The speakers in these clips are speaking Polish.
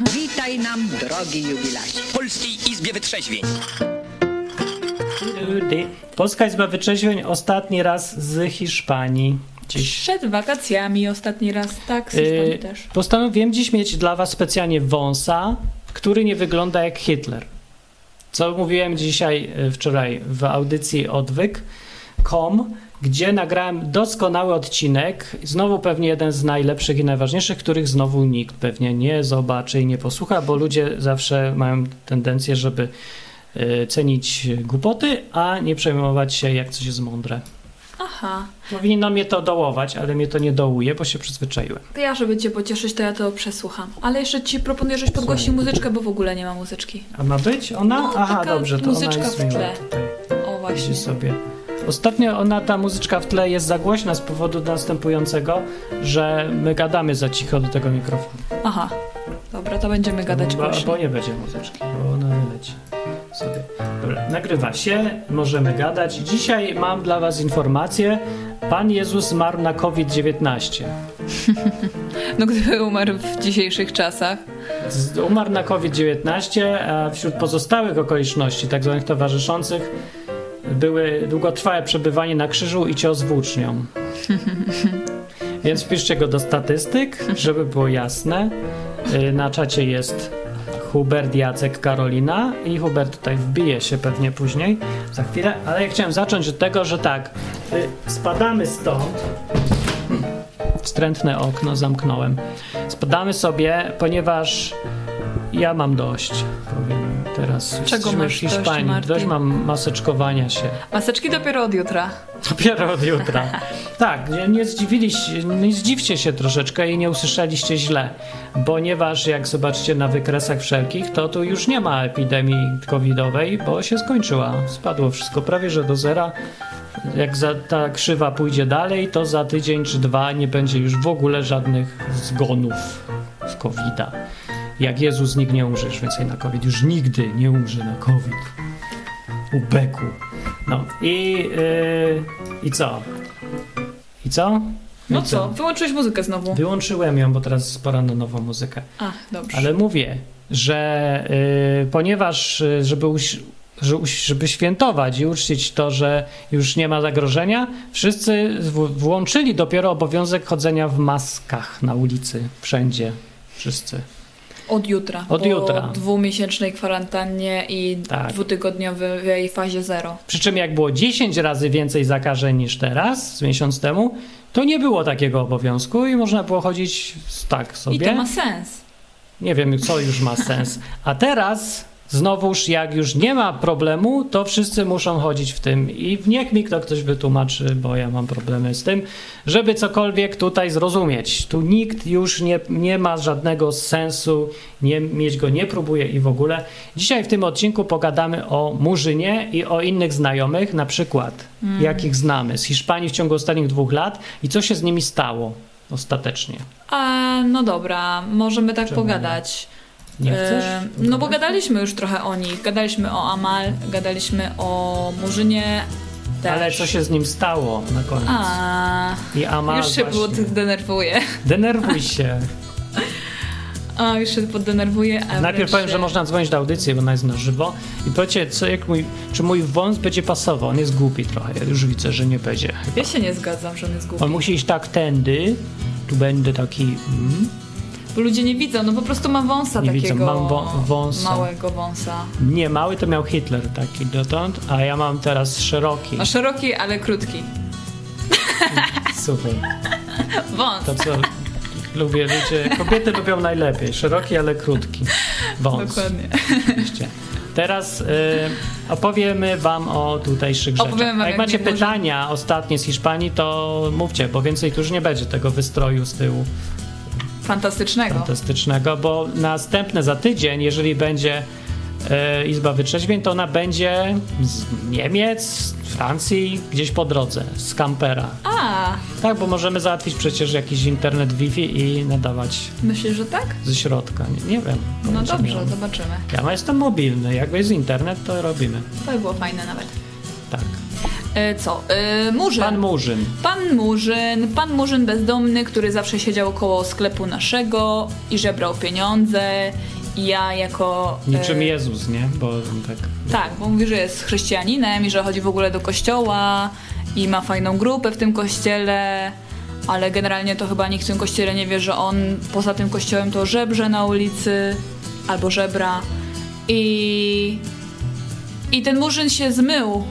Witaj nam, drogi jubilacie. W Polskiej Izbie Wytrzeźwień. Polska Izba Wytrzeźwień ostatni raz z Hiszpanii. Dziś. Przed wakacjami ostatni raz, tak, z Hiszpanii Yy, też. postanowiłem dziś mieć dla Was specjalnie wąsa, który nie wygląda jak Hitler. Co mówiłem dzisiaj, yy, wczoraj w audycji odwyk.com, gdzie nagrałem doskonały odcinek. Znowu pewnie jeden z najlepszych i najważniejszych, których znowu nikt pewnie nie zobaczy i nie posłucha, bo ludzie zawsze mają tendencję, żeby yy, cenić głupoty, a nie przejmować się, jak coś jest mądre. Aha, Powinno mnie to dołować, ale mnie to nie dołuje, bo się przyzwyczaiłem. to ja, żeby cię pocieszyć, to ja to przesłucham. Ale jeszcze ci proponuję, żeś podgłosi Słuchaj. muzyczkę, bo w ogóle nie ma muzyczki. A ma być ona? No, Aha, dobrze, to ona muzyczka jest w tle. O, właśnie. Sobie. Ostatnio ona, ta muzyczka w tle jest za głośna z powodu następującego, że my gadamy za cicho do tego mikrofonu. Aha, dobra, to będziemy gadać bo, głośno. bo nie będzie muzyczki, bo ona nie leci sobie. Dobra, nagrywa się, możemy gadać. Dzisiaj mam dla was informację. Pan Jezus zmarł na COVID-19. No gdyby umarł w dzisiejszych czasach. Umarł na COVID-19, a wśród pozostałych okoliczności, tak zwanych towarzyszących, były długotrwałe przebywanie na krzyżu i cios włócznią. Więc wpiszcie go do statystyk, żeby było jasne. Y, Na czacie jest Hubert, Jacek, Karolina i Hubert tutaj wbije się pewnie później, za chwilę, ale ja chciałem zacząć od tego, że tak, y, spadamy stąd, wstrętne okno zamknąłem. Spadamy sobie, ponieważ ja mam dość. Powiem teraz. Czego masz dość, Hiszpanii. Dość mam maseczkowania się. Maseczki dopiero od jutra. Dopiero od jutra. tak, nie, zdziwiliście, nie zdziwcie się troszeczkę i nie usłyszeliście źle, ponieważ jak zobaczycie na wykresach wszelkich, to tu już nie ma epidemii covidowej, bo się skończyła. Spadło wszystko prawie że do zera. Jak za, ta krzywa pójdzie dalej, to za tydzień czy dwa nie będzie już w ogóle żadnych zgonów z COVID-a. Jak Jezus nikt nie umrze już więcej na COVID. Już nigdy nie umrze na COVID. U beku. No i, yy, i co? I co? No I co, wyłączyłeś muzykę znowu. Wyłączyłem ją, bo teraz pora na nową muzykę. Ach, dobrze. Ale mówię, że yy, ponieważ, yy, żeby, uś, że, uś- żeby świętować i uczcić to, że już nie ma zagrożenia, wszyscy włączyli dopiero obowiązek chodzenia w maskach na ulicy, wszędzie. Wszyscy. Od jutra. Od po jutra. dwumiesięcznej kwarantannie i Tak. dwutygodniowej fazie zero. Przy czym jak było 10 razy więcej zakażeń niż teraz, z miesiąc temu, to nie było takiego obowiązku i można było chodzić tak sobie. I to ma sens. Nie wiem, co już ma sens. A teraz, znowuż, jak już nie ma problemu, to wszyscy muszą chodzić w tym. I niech mi kto ktoś wytłumaczy, bo ja mam problemy z tym, żeby cokolwiek tutaj zrozumieć. Tu nikt już nie, nie ma żadnego sensu, nie, mieć go nie próbuje i w ogóle. Dzisiaj w tym odcinku pogadamy o Murzynie i o innych znajomych, na przykład, jakich znamy z Hiszpanii w ciągu ostatnich dwóch lat i co się z nimi stało ostatecznie. A, no dobra, możemy tak Czemu pogadać. Nie chcesz? E, no bo gadaliśmy już trochę o nich. Gadaliśmy o Amal, gadaliśmy o Murzynie też. Ale co się z nim stało na koniec? A, I Amal już się właśnie. denerwuje. Denerwuj się. A, już się poddenerwuje. A Najpierw powiem, że można dzwonić do audycji, bo ona jest na żywo. I powiedzcie, co, jak mój, czy mój wąs będzie pasował. On jest głupi trochę. Ja już widzę, że nie będzie. Ja się nie zgadzam, że on jest głupi. On musi iść tak tędy. Tu będę taki. Mm, Bo ludzie nie widzą, no po prostu ma wąsa Nie widzą, takiego mam wą- wąsa. małego wąsa. nie mały to miał Hitler taki dotąd, a ja mam teraz szeroki. A szeroki, ale krótki. Super. Wąs. To co lubię ludzie. Kobiety lubią najlepiej. Szeroki, ale krótki. Wąs. Dokładnie. Oczywiście. Teraz y, opowiemy wam o tutejszych rzeczach. Wam, jak jak macie nie może- pytania ostatnie z Hiszpanii, to mówcie, bo więcej tu już nie będzie tego wystroju z tyłu Fantastycznego. fantastycznego, bo następne za tydzień, jeżeli będzie y, Izba Wytrzeźwień, to ona będzie z Niemiec, z Francji, gdzieś po drodze, z kampera. A, Tak, bo możemy załatwić przecież jakiś internet Wi-Fi i nadawać myślisz, że tak? ze środka. Nie, nie wiem. No dobrze, zobaczymy. Ja jestem mobilny, jak jest internet, to robimy. To by było fajne nawet. Tak. E, co? E, Murzyn. Pan Murzyn. Pan Murzyn, pan Murzyn bezdomny, który zawsze siedział koło sklepu naszego i żebrał pieniądze. I ja jako... Niczym e, Jezus, nie? Bo tak... Tak, bo mówi, że jest chrześcijaninem i że chodzi w ogóle do kościoła i ma fajną grupę w tym kościele, ale generalnie to chyba nikt w tym kościele nie wie, że on poza tym kościołem to żebrze na ulicy albo żebra. I, i ten murzyn się zmył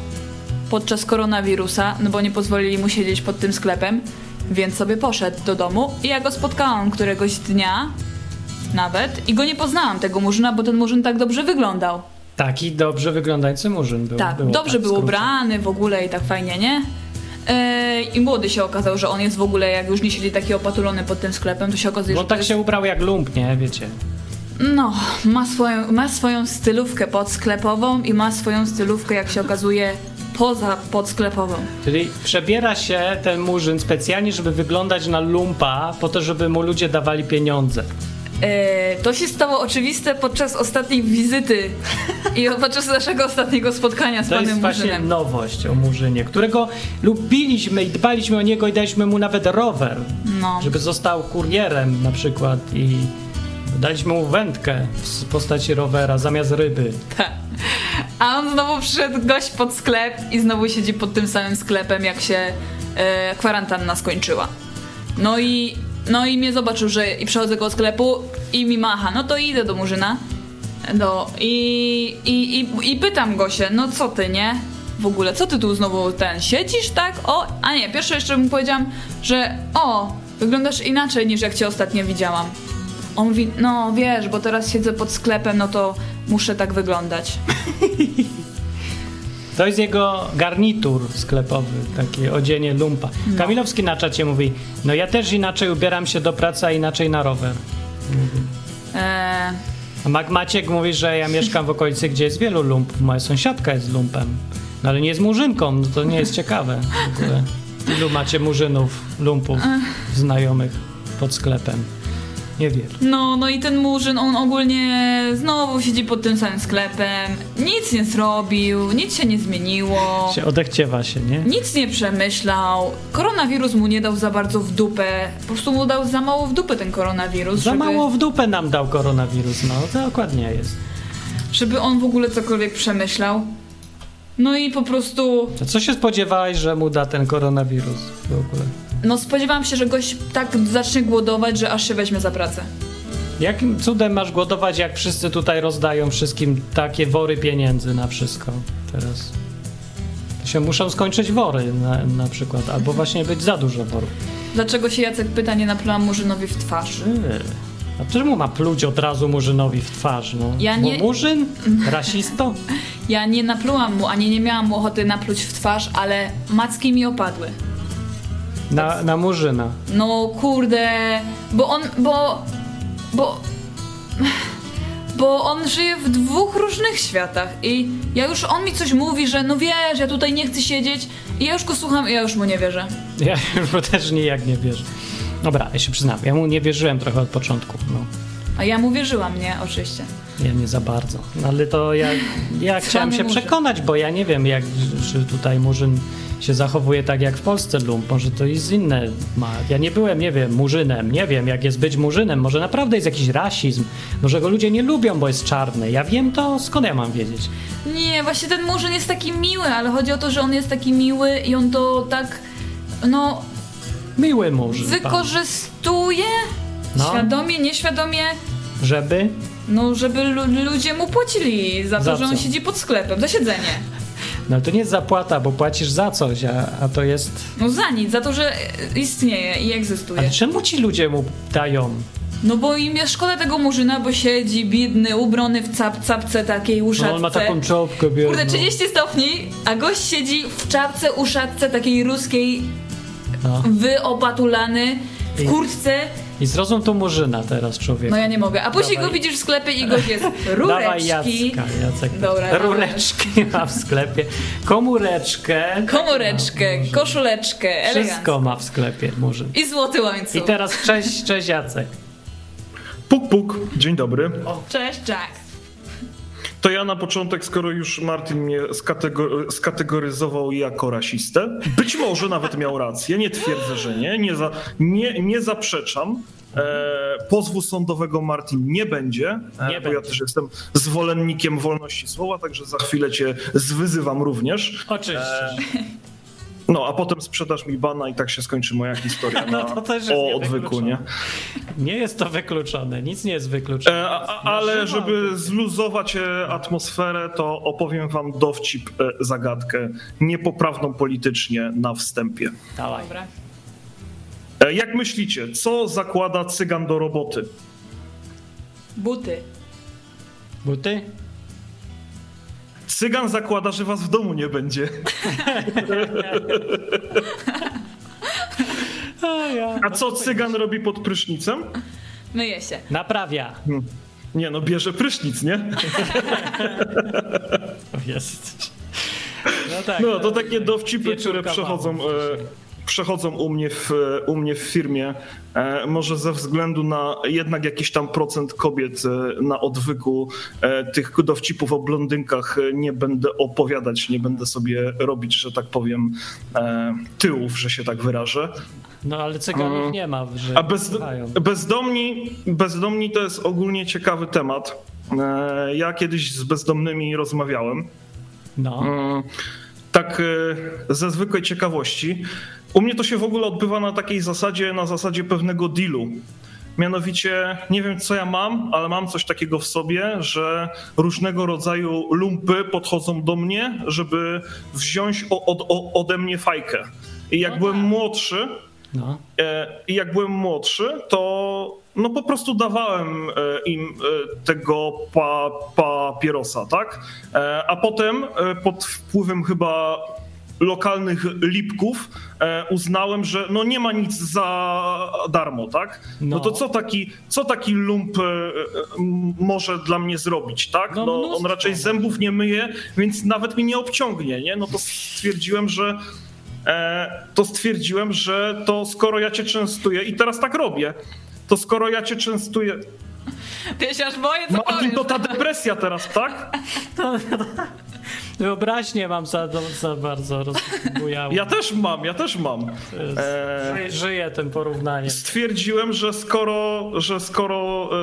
podczas koronawirusa, no bo nie pozwolili mu siedzieć pod tym sklepem, więc sobie poszedł do domu i ja go spotkałam któregoś dnia nawet i go nie poznałam, tego murzyna, bo ten murzyn tak dobrze wyglądał. Taki dobrze wyglądający Murzyn był. Tak, było dobrze tak, był ubrany w ogóle i tak fajnie, nie? Yy, I młody się okazał, że on jest w ogóle, jak już nie siedzi taki opatulony pod tym sklepem, to się okazuje, Bo że to tak jest, się ubrał jak lump, nie? Wiecie. no, ma swoją, ma swoją stylówkę podsklepową i ma swoją stylówkę, jak się okazuje, poza podsklepową. Czyli przebiera się ten Murzyn specjalnie, żeby wyglądać na lumpa, po to, żeby mu ludzie dawali pieniądze. Yy, to się stało oczywiste podczas ostatniej wizyty i podczas naszego ostatniego spotkania z To jest panem właśnie Murzynem. nowość o Murzynie, którego lubiliśmy i dbaliśmy o niego i daliśmy mu nawet rower, No. żeby został kurierem na przykład i daliśmy mu wędkę w postaci rowera zamiast ryby. Tak. A on znowu przyszedł gość pod sklep i znowu siedzi pod tym samym sklepem, jak się e, kwarantanna skończyła. No i, no i mnie zobaczył, że i przechodzę koło sklepu i mi macha. No to idę do Murzyna. Do, i, i, i, I pytam go się, no co ty, nie? W ogóle, co ty tu znowu ten siedzisz, tak? O, a nie, pierwsze jeszcze mu powiedziałam, że o, wyglądasz inaczej niż jak cię ostatnio widziałam. On mówi, no wiesz, bo teraz siedzę pod sklepem, no to muszę tak wyglądać. To jest jego garnitur sklepowy, takie odzienie lumpa. Kamilowski na czacie mówi, no ja też inaczej ubieram się do pracy, a inaczej na rower. Eee, A Mac Maciek mówi, że ja mieszkam w okolicy, gdzie jest wielu lumpów. Moja sąsiadka jest lumpem. No ale nie jest murzynką, no to nie jest ciekawe w ogóle. Ilu macie murzynów, lumpów, znajomych pod sklepem? Nie wiem. no, no i ten murzyn, on ogólnie znowu siedzi pod tym samym sklepem, nic nie zrobił, nic się nie zmieniło, Się odechciewa się, nie? nic nie przemyślał, koronawirus mu nie dał za bardzo w dupę, po prostu mu dał za mało w dupę ten koronawirus, Za żeby, mało w dupę nam dał koronawirus, no to dokładnie jest. żeby on w ogóle cokolwiek przemyślał. No i po prostu To co się spodziewałeś, że mu da ten koronawirus w ogóle? No spodziewałam się, że gość tak zacznie głodować, że aż się weźmie za pracę. Jakim cudem masz głodować, jak wszyscy tutaj rozdają wszystkim takie wory pieniędzy na wszystko teraz? To się muszą skończyć wory na, na przykład, albo właśnie być za dużo worów. Dlaczego się Jacek pyta, nie naplułam Murzynowi w twarz? Yy. A czemu ma pluć od razu Murzynowi w twarz? No? Ja nie- Bo Murzyn? Rasisto? Ja nie naplułam mu, ani nie miałam mu ochoty napluć w twarz, ale macki mi opadły. Na, na Murzyna. No kurde, bo on, bo, bo, bo on żyje w dwóch różnych światach i ja już, on mi coś mówi, że no wiesz, ja tutaj nie chcę siedzieć i ja już go słucham i ja już mu nie wierzę. Ja już mu też nijak nie wierzę. Dobra, ja się przyznam, ja mu nie wierzyłem trochę od początku. No. A ja mu wierzyłam, nie? Oczywiście. Ja nie za bardzo. No, ale to ja, ja chciałem się Murzyn. przekonać, bo ja nie wiem, jak czy tutaj Murzyn się zachowuje tak jak w Polsce lump. Może to jest inne ma. Ja nie byłem, nie wiem, Murzynem. Nie wiem, jak jest być Murzynem. Może naprawdę jest jakiś rasizm. Może go ludzie nie lubią, bo jest czarny. Ja wiem to, skąd ja mam wiedzieć? Nie, właśnie ten Murzyn jest taki miły, ale chodzi o to, że on jest taki miły i on to tak, no, Miły Murzyn. wykorzystuje No. świadomie, nieświadomie, Żeby? No, żeby lu- ludzie mu płacili za to, Za że on siedzi pod sklepem, za siedzenie. No to nie jest zapłata, bo płacisz za coś, a, a to jest... No za nic, za to, że istnieje i egzystuje. Ale czemu ci ludzie mu dają? No bo im jest szkoda tego Murzyna, bo siedzi biedny, ubrany w cap, capce takiej uszatce. No on ma taką czopkę biedną. Kurde, 30 stopni, a gość siedzi w czapce, uszatce takiej ruskiej, No. wyopatulany, w kurtce. I zrozum to Murzyna teraz, człowiek. No ja nie mogę. A później Dawaj. go widzisz w sklepie i gość jest Dawaj rureczki. Jacka, Jacek. Dobra, Rureczki ma w sklepie. Komóreczkę. Komóreczkę, koszuleczkę, Wszystko elegancko. ma w sklepie Murzyn. I złoty łańcuch. I teraz cześć, cześć Jacek. Puk, puk, dzień dobry. Cześć, Jack. To ja na początek, skoro już Martin mnie skategor- skategoryzował jako rasistę, być może nawet miał rację, nie twierdzę, że nie, nie, za, nie, nie zaprzeczam. E, pozwu sądowego Martin nie będzie, e, Nie bo ja też jestem zwolennikiem wolności słowa, także za chwilę cię zwyzywam również. Oczywiście. No, a potem sprzedasz mi bana i tak się skończy moja historia No na, to też jest o odwyku, nie? Nie jest to wykluczone, nic nie jest wykluczone. E, a, a, ale żeby zluzować e, atmosferę, to opowiem wam dowcip, e, zagadkę niepoprawną politycznie na wstępie. Dawaj. Dobra. E, Jak myślicie, co zakłada cygan do roboty? Buty. Buty? Cygan zakłada, że was w domu nie będzie. A, co cygan robi pod prysznicem? Myję się. Naprawia. Nie no, bierze prysznic, nie? Jest. No tak. No to takie dowcipy, które przechodzą, kawałów. Przechodzą u mnie, w, u mnie w firmie. E, może ze względu na jednak jakiś tam procent kobiet e, na odwyku e, tych dowcipów o blondynkach nie będę opowiadać, nie będę sobie robić, że tak powiem, tyłów, że się tak wyrażę. No ale cyganów nie ma, A bez, bezdomni, bezdomni to jest ogólnie ciekawy temat. Ja kiedyś z bezdomnymi rozmawiałem. No. Mm, Tak ze zwykłej ciekawości. U mnie to się w ogóle odbywa na takiej zasadzie, na zasadzie pewnego dealu. Mianowicie, nie wiem co ja mam, ale mam coś takiego w sobie, że różnego rodzaju lumpy podchodzą do mnie, żeby wziąć od, ode mnie fajkę. I jak No byłem tak. młodszy, no. E, I jak byłem młodszy, to no po prostu dawałem e, im e, tego pa, papierosa, tak? A potem pod wpływem chyba lokalnych lipków e, uznałem, że no nie ma nic za darmo, tak? No, No. to co taki, co taki lump e, może dla mnie zrobić, tak? No No, on raczej zębów nie myje, więc nawet mi nie obciągnie, nie? No to stwierdziłem, że e, to stwierdziłem, że to skoro ja cię częstuję i teraz tak robię, to skoro ja cię częstuję. Ja się aż boję, co Martin, powiesz. to ta depresja teraz, tak? Wyobraźnię mam za, za bardzo rozbujałą. Ja też mam, ja też mam. E, Ży- Żyję tym porównaniem. stwierdziłem, że skoro, że skoro, e,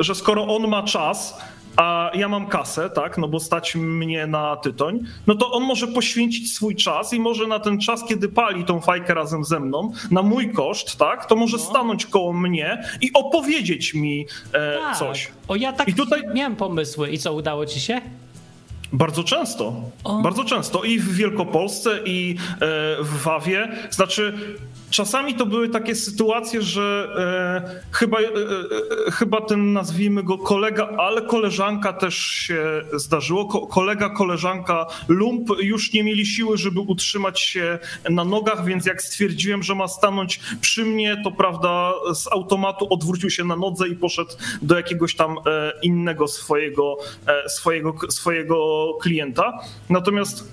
e, że skoro on ma czas, a ja mam kasę, tak, no bo stać mnie na tytoń, no to on może poświęcić swój czas i może na ten czas, kiedy pali tą fajkę razem ze mną, na mój koszt, tak, to może stanąć koło mnie i opowiedzieć mi e, Tak. coś. O, ja tak I tutaj- miałem pomysły. I co, udało ci się? Bardzo często. O. Bardzo często. I w Wielkopolsce, i e, w Wawie. Znaczy, czasami to były takie sytuacje, że e, chyba, e, e, chyba ten, nazwijmy go kolega, ale koleżanka też się zdarzyło. Ko- kolega, koleżanka lump już nie mieli siły, żeby utrzymać się na nogach, więc jak stwierdziłem, że ma stanąć przy mnie, to prawda, z automatu odwrócił się na nodze i poszedł do jakiegoś tam e, innego swojego, e, swojego, swojego klienta. Natomiast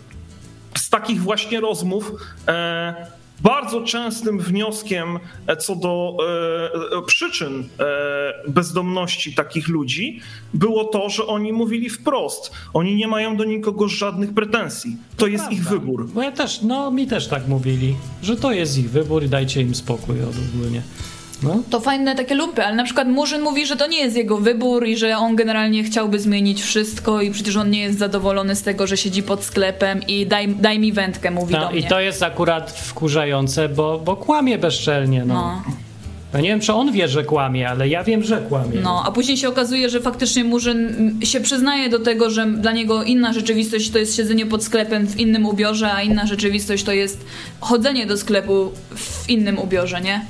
z takich właśnie rozmów e, bardzo częstym wnioskiem e, co do e, e, przyczyn e, bezdomności takich ludzi było to, że oni mówili wprost. Oni nie mają do nikogo żadnych pretensji. To jest ich Prawda. wybór. Bo ja też, no mi też tak mówili, że to jest ich wybór i dajcie im spokój ogólnie. No, To fajne takie lumpy, ale na przykład Murzyn mówi, że to nie jest jego wybór i że on generalnie chciałby zmienić wszystko i przecież on nie jest zadowolony z tego, że siedzi pod sklepem i daj, daj mi wędkę, mówi do no mnie. i to jest akurat wkurzające, bo, bo kłamie bezczelnie, no. No. Ja nie wiem, czy on wie, że kłamie, ale ja wiem, że kłamie. No, a później się okazuje, że faktycznie Murzyn się przyznaje do tego, że dla niego inna rzeczywistość to jest siedzenie pod sklepem w innym ubiorze, a inna rzeczywistość to jest chodzenie do sklepu w innym ubiorze, nie?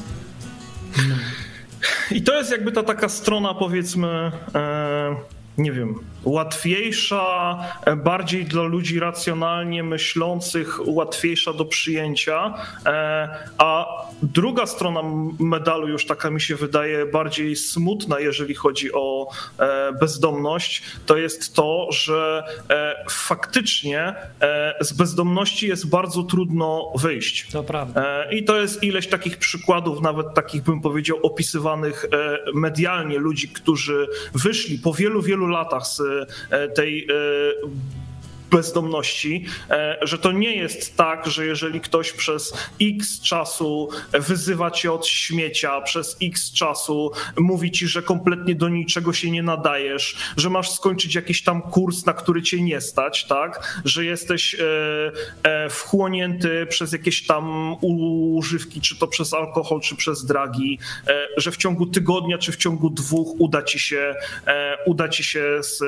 I to jest jakby ta taka strona, powiedzmy, e, nie wiem, łatwiejsza, e, bardziej dla ludzi racjonalnie myślących, łatwiejsza do przyjęcia. E, a druga strona medalu, już taka mi się wydaje bardziej smutna, jeżeli chodzi o e, bezdomność, to jest to, że faktycznie z bezdomności jest bardzo trudno wyjść. To prawda. I to jest ileś takich przykładów, nawet takich bym powiedział, opisywanych medialnie ludzi, którzy wyszli po wielu, wielu latach z tej bezdomności, e, że to nie jest tak, że jeżeli ktoś przez x czasu wyzywa cię od śmiecia, przez x czasu mówi ci, że kompletnie do niczego się nie nadajesz, że masz skończyć jakiś tam kurs, na który cię nie stać, tak? Że jesteś e, e, wchłonięty przez jakieś tam używki, czy to przez alkohol, czy przez dragi, że w ciągu tygodnia, czy w ciągu dwóch uda ci się, uda ci się z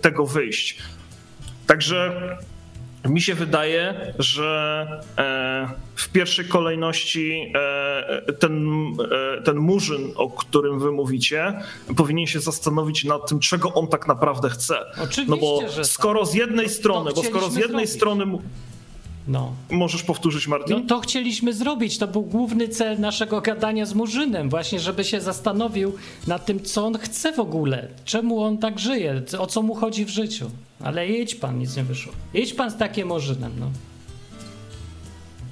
tego wyjść. Także mi się wydaje, że e, w pierwszej kolejności e, ten, e, ten murzyn, o którym wy mówicie, powinien się zastanowić nad tym, czego on tak naprawdę chce. Oczywiście, no bo że skoro z jednej strony, bo skoro z jednej zrobić. strony no. Możesz powtórzyć, Martin? No to chcieliśmy zrobić. To był główny cel naszego gadania z Murzynem. Właśnie, żeby się zastanowił nad tym, co on chce w ogóle. Czemu on tak żyje. O co mu chodzi w życiu. Ale jedź pan, nic nie wyszło. Jedź pan z takim Murzynem, no.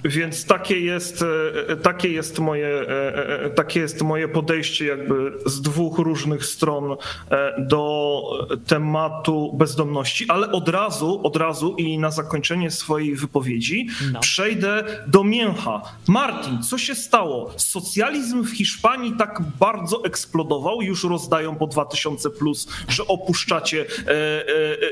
Więc takie jest, e, takie, jest moje, e, e, takie jest moje podejście jakby z dwóch różnych stron do tematu bezdomności, ale od razu, od razu i na zakończenie swojej wypowiedzi no. przejdę do mięcha. Martin, co się stało? Socjalizm w Hiszpanii tak bardzo eksplodował, już rozdają po 2000 plus, że opuszczacie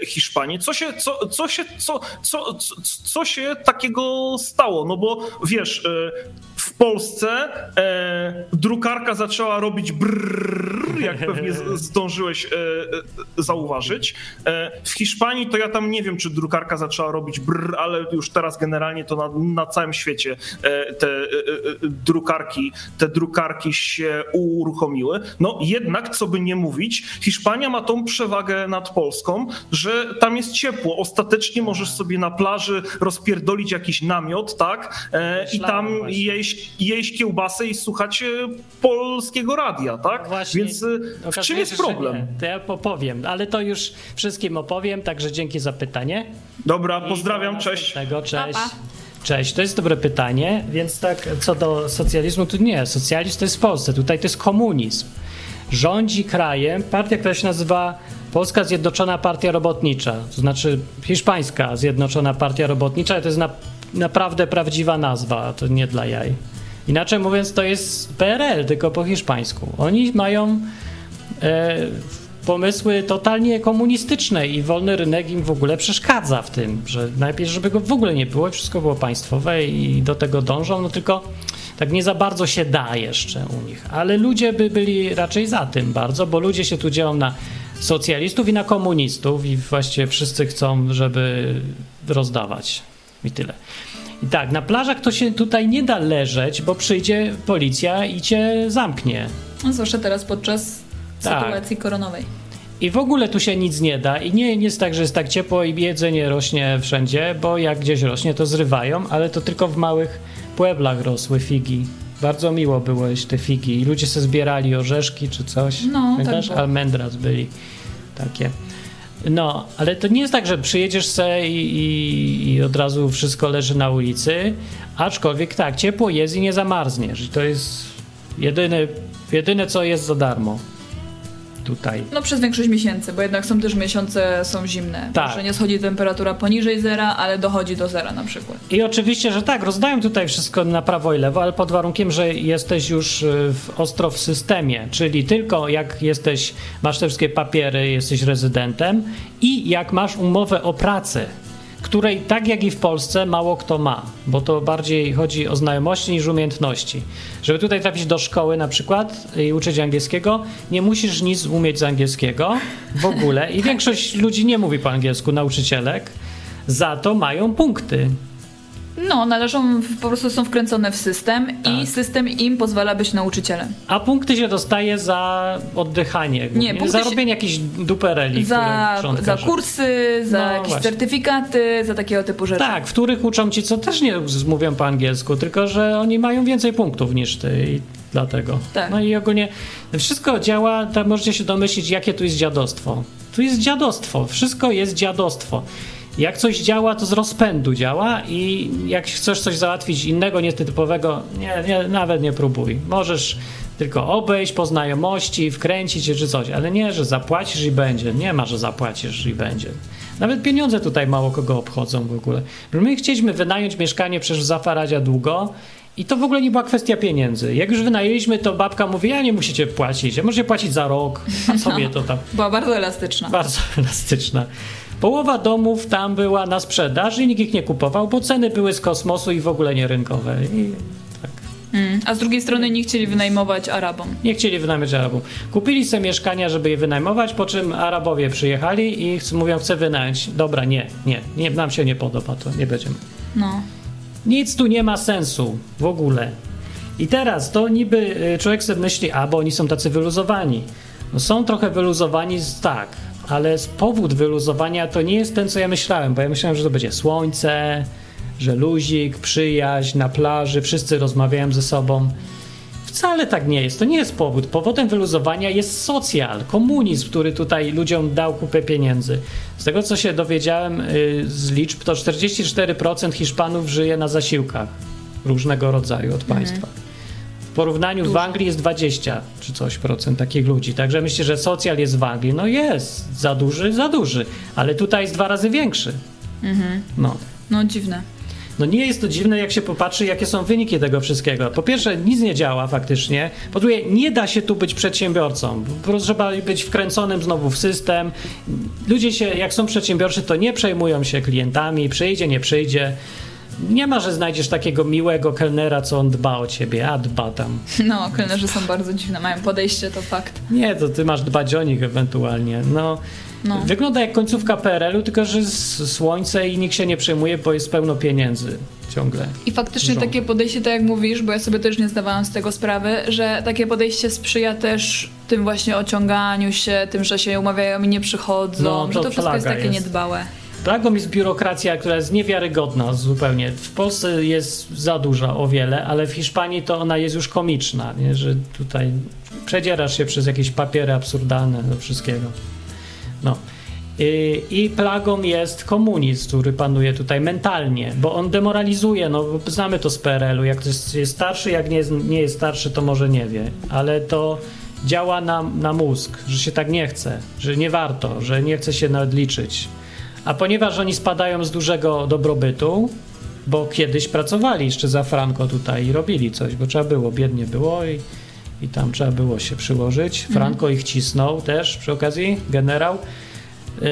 Hiszpanię. Co się, co, co się, co, co, co, co się takiego stało? No bo wiesz, e, w Polsce e, drukarka zaczęła robić brrr, jak pewnie zdążyłeś e, zauważyć. W Hiszpanii to ja tam nie wiem, czy drukarka zaczęła robić brrr, ale już teraz generalnie to na, na całym świecie te drukarki, te drukarki się uruchomiły. No jednak, co by nie mówić, Hiszpania ma tą przewagę nad Polską, że tam jest ciepło. Ostatecznie możesz sobie na plaży rozpierdolić jakiś namiot, tak? E, i tam jeść, jeść kiełbasę i słuchać e, polskiego radia, tak? No właśnie, Więc e, w czym jest problem? To ja opowiem, ale to już wszystkim opowiem, także dzięki za pytanie. Dobra, pozdrawiam, cześć. Tego, cześć. Cześć, to jest dobre pytanie, więc tak co do socjalizmu, to nie, socjalizm to jest w Polsce, tutaj to jest komunizm. Rządzi krajem partia, która się nazywa Polska Zjednoczona Partia Robotnicza, to znaczy Hiszpańska Zjednoczona Partia Robotnicza, to jest na naprawdę prawdziwa nazwa, to nie dla jaj. Inaczej mówiąc, to jest PRL, tylko po hiszpańsku. Oni mają e, pomysły totalnie komunistyczne i wolny rynek im w ogóle przeszkadza w tym, że najpierw, żeby go w ogóle nie było, wszystko było państwowe i do tego dążą, no tylko tak nie za bardzo się da jeszcze u nich. Ale ludzie by byli raczej za tym bardzo, bo ludzie się tu dzielą na socjalistów i na komunistów i właściwie wszyscy chcą, żeby rozdawać. I tyle. I tak, na plażach to się tutaj nie da leżeć, bo przyjdzie policja i cię zamknie. No, zwłaszcza teraz podczas tak. sytuacji koronowej. I w ogóle tu się nic nie da. I nie, nie jest tak, że jest tak ciepło i jedzenie rośnie wszędzie, bo jak gdzieś rośnie, to zrywają, ale to tylko w małych pueblach rosły figi. Bardzo miło było jeść te figi. I ludzie sobie zbierali orzeszki czy coś. No, Pamiętasz? tak. Almendras byli takie. No, ale to nie jest tak, że przyjedziesz se i, i, i, od razu wszystko leży na ulicy, aczkolwiek tak, ciepło jest i nie zamarzniesz. I to jest jedyne, jedyne co jest za darmo tutaj. No przez większość miesięcy, bo jednak są też miesiące są zimne. Tak. Że nie schodzi temperatura poniżej zera, ale dochodzi do zera na przykład. I oczywiście, że tak, rozdają tutaj wszystko na prawo i lewo, ale pod warunkiem, że jesteś już y, w, ostro w systemie, czyli tylko jak jesteś, masz te wszystkie papiery, jesteś rezydentem i jak masz umowę o pracę której tak jak i w Polsce mało kto ma, bo to bardziej chodzi o znajomości niż umiejętności. Żeby tutaj trafić do szkoły na przykład i uczyć angielskiego, nie musisz nic umieć z angielskiego w ogóle i większość ludzi nie mówi po angielsku, nauczycielek, za to mają punkty. No, należą, po prostu są wkręcone w system tak. i system im pozwala być nauczycielem. A punkty się dostaje za oddychanie. Nie, punkty za robienie się... jakichś dupereli. Za, za kursy, za no, jakieś właśnie. certyfikaty, za takiego typu rzeczy. Tak, w których uczą ci, co też nie mówią po angielsku, tylko że oni mają więcej punktów niż ty i dlatego. Tak. No i ogólnie wszystko działa, tak możecie się domyślić, jakie tu jest dziadostwo. Tu jest dziadostwo, wszystko jest dziadostwo. Jak coś działa, to z rozpędu działa i jak chcesz coś załatwić innego, nietypowego, nie, nie, nawet nie próbuj. Możesz Tylko obejść po znajomości, wkręcić się czy coś, ale nie, że zapłacisz i będzie. Nie ma, że zapłacisz i będzie. Nawet pieniądze tutaj mało kogo obchodzą w ogóle. My chcieliśmy wynająć mieszkanie przecież w Zafaradzia długo i to w ogóle nie była kwestia pieniędzy. Jak już wynajęliśmy, to babka mówi, ja nie musicie płacić, ja możecie płacić za rok, a sobie to tam Była bardzo elastyczna. bardzo elastyczna. Połowa domów tam była na sprzedaż i nikt ich nie kupował, bo ceny były z kosmosu i w ogóle nie rynkowe. I tak. Mm. A z drugiej strony nie chcieli wynajmować Arabom. Nie chcieli wynajmować Arabom. Kupili sobie mieszkania, żeby je wynajmować, po czym Arabowie przyjechali i mówią, chcę wynająć. Dobra, nie, nie, nie, nam się nie podoba, to nie będziemy. No. Nic tu nie ma sensu w ogóle. I teraz to niby y, człowiek sobie myśli, a bo oni są tacy wyluzowani. No są trochę wyluzowani, tak, ale powód wyluzowania to nie jest ten, co ja myślałem, bo ja myślałem, że to będzie słońce, że luzik, przyjaźń na plaży, wszyscy rozmawiają ze sobą. Wcale tak nie jest. To nie jest powód. Powodem wyluzowania jest socjal, komunizm, który tutaj ludziom dał kupę pieniędzy. Z tego, co się dowiedziałem y, z liczb, to 44% Hiszpanów żyje na zasiłkach różnego rodzaju od państwa. W porównaniu w Anglii jest 20 czy coś procent takich ludzi. Także myślę, że socjal jest w Anglii. No jest. Za duży, za duży. Ale tutaj jest dwa razy większy. No. No dziwne. No nie jest to dziwne, jak się popatrzy, jakie są wyniki tego wszystkiego. Po pierwsze, nic nie działa faktycznie. Po drugie, nie da się tu być przedsiębiorcą. Po prostu trzeba być wkręconym znowu w system. Ludzie się, jak są przedsiębiorczy, to nie przejmują się klientami, przyjdzie, nie przyjdzie. Nie ma, że znajdziesz takiego miłego kelnera, co on dba o ciebie, a dba tam. No, kelnerzy są bardzo dziwne, mają podejście, to fakt. Nie, to ty masz dbać o nich ewentualnie. No, No. Wygląda jak końcówka PRL-u, tylko że słońce i nikt się nie przejmuje, bo jest pełno pieniędzy ciągle. I faktycznie Rząd. takie podejście, tak jak mówisz, bo ja sobie też nie zdawałam z tego sprawy, że takie podejście sprzyja też tym właśnie ociąganiu się, tym, że się umawiają i nie przychodzą, No, że to wszystko jest takie jest. niedbałe. Plagą jest biurokracja, która jest niewiarygodna zupełnie. W Polsce jest za duża o wiele, ale w Hiszpanii to ona jest już komiczna, nie? że tutaj przedzierasz się przez jakieś papiery absurdalne do wszystkiego. No. I, I plagą jest komunizm, który panuje tutaj mentalnie, bo on demoralizuje, no znamy to z PRL-u, jak ktoś jest starszy, jak nie jest, nie jest starszy, to może nie wie, ale to działa na, na mózg, że się tak nie chce, że nie warto, że nie chce się nawet liczyć. A ponieważ oni spadają z dużego dobrobytu, bo kiedyś pracowali jeszcze za Franco tutaj i robili coś, bo trzeba było, biednie było i, i tam trzeba było się przyłożyć. Franco ich cisnął też przy okazji, generał. Yy,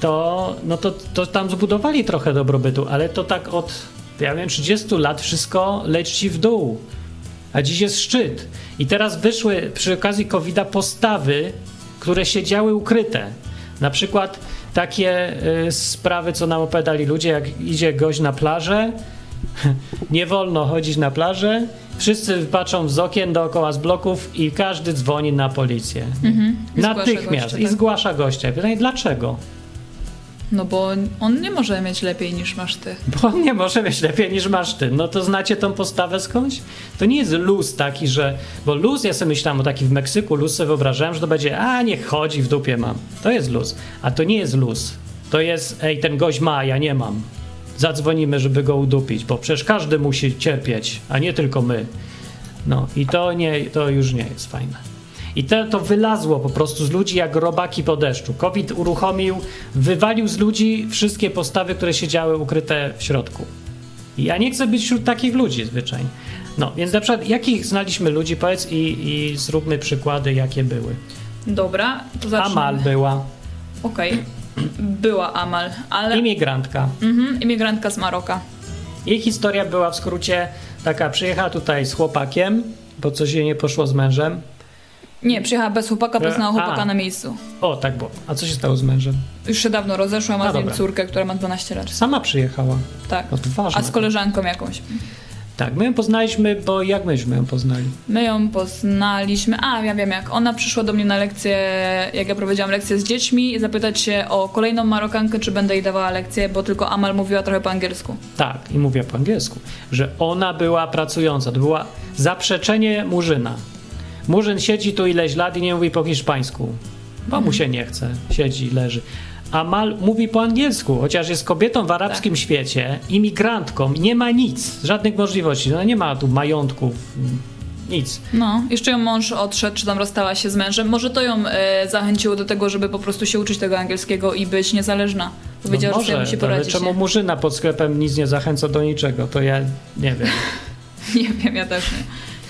to, no to, to tam zbudowali trochę dobrobytu, ale to tak od, ja wiem, 30 lat wszystko leci w dół. A dziś jest szczyt. I teraz wyszły przy okazji COVID-a postawy, które siedziały ukryte. Na przykład takie y, sprawy, co nam opowiadali ludzie, jak idzie gość na plażę, nie wolno chodzić na plażę, wszyscy patrzą z okien dookoła z bloków i każdy dzwoni na policję. Mhm. I zgłasza Natychmiast gościa, i tak? zgłasza gościa. Pytanie, dlaczego? No bo on nie może mieć lepiej niż masz ty. Bo on nie może mieć lepiej niż masz ty. No to znacie tą postawę skądś? To nie jest luz taki, że... Bo luz, ja sobie myślałem o taki w Meksyku, luz sobie wyobrażałem, że to będzie, a niech chodzi, w dupie mam. To jest luz. A to nie jest luz. To jest, ej, ten gość ma, ja nie mam. Zadzwonimy, żeby go udupić, bo przecież każdy musi cierpieć, a nie tylko my. No i to, nie, to już nie jest fajne. I to, to wylazło po prostu z ludzi jak robaki po deszczu. COVID uruchomił, wywalił z ludzi wszystkie postawy, które siedziały ukryte w środku. I ja nie chcę być wśród takich ludzi zwyczajnie. No, więc na przykład, jakich znaliśmy ludzi, powiedz i, i zróbmy przykłady, jakie były. Dobra, to zacznijmy. Amal była, Okej. Była Amal, ale imigrantka. mhm, imigrantka z Maroka. Jej historia była w skrócie taka, przyjechała tutaj z chłopakiem, bo coś jej nie poszło z mężem. Nie, przyjechała bez chłopaka, poznała A. chłopaka na miejscu. O, tak było. A co się stało z mężem? Już się dawno rozeszła, ma A, z nim córkę, która ma 12 lat. Sama przyjechała. Tak. No to ważne. A z koleżanką jakąś. Tak, my ją poznaliśmy, bo jak myśmy ją poznali? My ją poznaliśmy. A, ja wiem jak. Ona przyszła do mnie na lekcję, jak ja prowadziłam lekcję z dziećmi, i zapytać się o kolejną Marokankę, czy będę jej dawała lekcję, bo tylko Amal mówiła trochę po angielsku. Tak, i mówię po angielsku, że ona była pracująca. To była zaprzeczenie Murzyna. Murzyn siedzi tu ileś lat i nie mówi po hiszpańsku, bo mu się nie chce, siedzi, leży. A Mal mówi po angielsku, chociaż jest kobietą w arabskim świecie, imigrantką, nie ma nic, żadnych możliwości. No nie ma tu majątków, nic. No, jeszcze ją mąż odszedł, czy tam rozstała się z mężem. Może to ją e, zachęciło do tego, żeby po prostu się uczyć tego angielskiego i być niezależna. Powiedziała, no że może, musi ale poradzić. czemu murzyna pod sklepem nic nie zachęca do niczego? To ja nie wiem. Nie? nie wiem, ja też nie.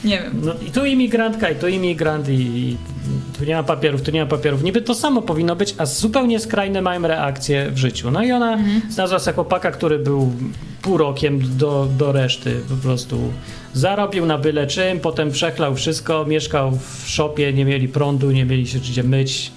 Nie wiem. No i tu imigrantka, i tu imigrant, i, i tu nie ma papierów, tu nie ma papierów. Niby to samo powinno być, a zupełnie skrajne mają reakcje w życiu. No i ona Mhm. znalazła sobie chłopaka, który był pół rokiem do, do reszty po prostu. Zarobił na byle czym, potem przechlał wszystko, mieszkał w szopie, nie mieli prądu, nie mieli się gdzie myć.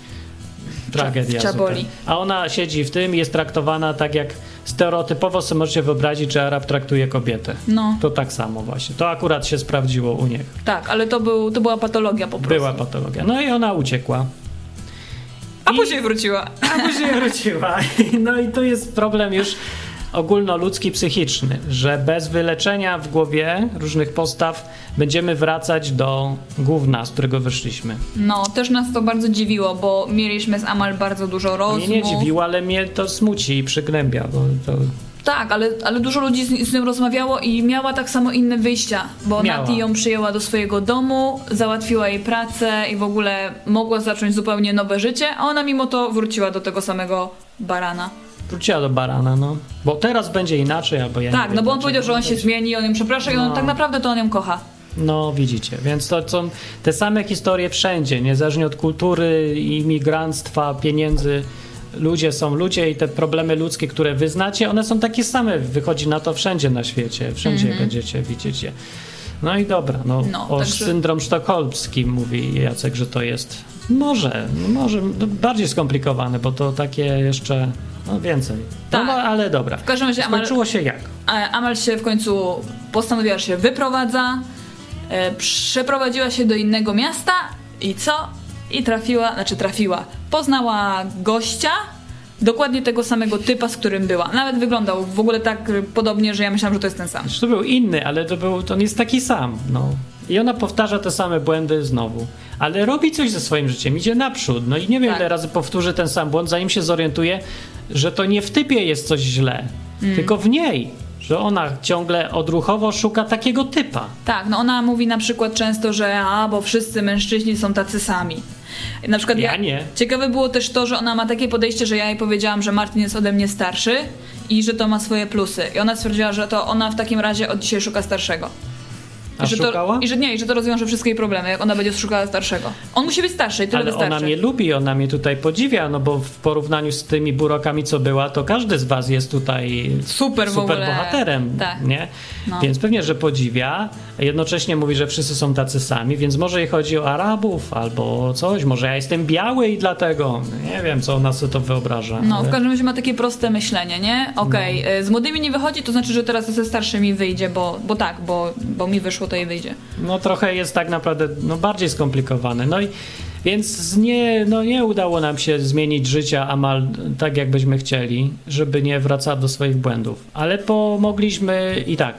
Tragedia. zupełnie. A ona siedzi w tym i jest traktowana tak jak stereotypowo sobie możecie wyobrazić, że Arab traktuje kobietę. No, To tak samo właśnie. To akurat się sprawdziło u nich. tak, ale to, był, to była patologia po prostu. Była patologia. No i ona uciekła. A I- później wróciła. A później wróciła. No i tu jest problem już ogólnoludzki, psychiczny, że bez wyleczenia w głowie różnych postaw będziemy wracać do gówna, z którego wyszliśmy. No, też nas to bardzo dziwiło, bo mieliśmy z Amal bardzo dużo rozmów. Mnie nie dziwiło, ale mnie to smuci i przygnębia, bo to Tak, ale, ale dużo ludzi z, z nią rozmawiało i miała tak samo inne wyjścia, bo Miała. Nati ją przyjęła do swojego domu, załatwiła jej pracę i w ogóle mogła zacząć zupełnie nowe życie, a ona mimo to wróciła do tego samego barana. Wróciła do barana, no. Bo teraz będzie inaczej, albo ja tak, wiem no bo on powiedział, że on się zmieni, on ją przeprasza i on No. tak naprawdę to on ją kocha. No, widzicie. Więc to są te same historie wszędzie, niezależnie od kultury, imigranstwa, pieniędzy. Ludzie są ludzie i te problemy ludzkie, które wy znacie, one są takie same. Wychodzi na to wszędzie na świecie. Wszędzie będziecie widzieć je. No i dobra, no, Mhm. No, o także- syndrom sztokholmski mówi Jacek, że to jest może, może bardziej skomplikowane, bo to takie jeszcze no, więcej. Tak. No, ale dobra. W każdym razie Amal, się jak? Amal się w końcu postanowiła, że się wyprowadza, e, przeprowadziła się do innego miasta i co? I trafiła, znaczy trafiła, poznała gościa, dokładnie tego samego typa, z którym była. Nawet wyglądał w ogóle tak e, podobnie, że ja myślałam, że to jest ten sam. Znaczy, to był inny, ale to, był, to on jest taki sam. No. I ona powtarza te same błędy znowu. Ale robi coś ze swoim życiem, idzie naprzód. No i nie wiem, Tak. ile razy powtórzy ten sam błąd, zanim się zorientuje, że to nie w typie jest coś źle, Mm. tylko w niej. Że ona ciągle odruchowo szuka takiego typa. Tak, no ona mówi na przykład często, że a, bo wszyscy mężczyźni są tacy sami. Na przykład Ja nie. Ciekawe było też to, że ona ma takie podejście, że ja jej powiedziałam, że Martin jest ode mnie starszy i że to ma swoje plusy. I ona stwierdziła, że to ona w takim razie od dzisiaj szuka starszego. A że szukała? To, I że nie, i że to rozwiąże wszystkie jej problemy, jak ona będzie szukała starszego. On musi być starszy i tyle Ale wystarczy. ona mnie lubi, ona mnie tutaj podziwia, no bo w porównaniu z tymi burokami, co była, to każdy z was jest tutaj Super super bohaterem, Tak. nie? No. Więc pewnie, że podziwia, jednocześnie mówi, że wszyscy są tacy sami, więc może jej chodzi o Arabów albo o coś, może ja jestem biały i dlatego, nie wiem, co ona sobie to wyobraża. No, ale- w każdym razie ma takie proste myślenie, nie? Okej, No. y, z młodymi nie wychodzi, to znaczy, że teraz ze starszymi wyjdzie, bo, bo tak, bo, bo mi wyszło, jej wyjdzie. No trochę jest tak naprawdę no, bardziej skomplikowane. No i więc nie, no, nie udało nam się zmienić życia Amal tak, jak byśmy chcieli, żeby nie wracała do swoich błędów. Ale pomogliśmy i tak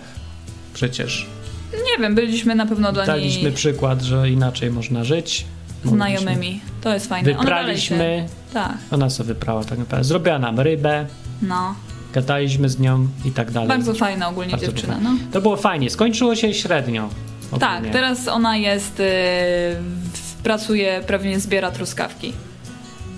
przecież. Nie wiem, byliśmy na pewno dla Daliśmy niej przykład, że inaczej można żyć. Mogliśmy- znajomymi. To jest fajne. Ona Wypraliśmy, Się... Tak, ona sobie wyprała tak naprawdę. Zrobiła nam rybę, no. Gadaliśmy z nią i tak dalej. Bardzo fajna ogólnie Bardzo dziewczyna, no. To było fajnie. Skończyło się średnio. Tak, ogólnie. teraz ona jest, y, w- pracuje, pewnie zbiera truskawki.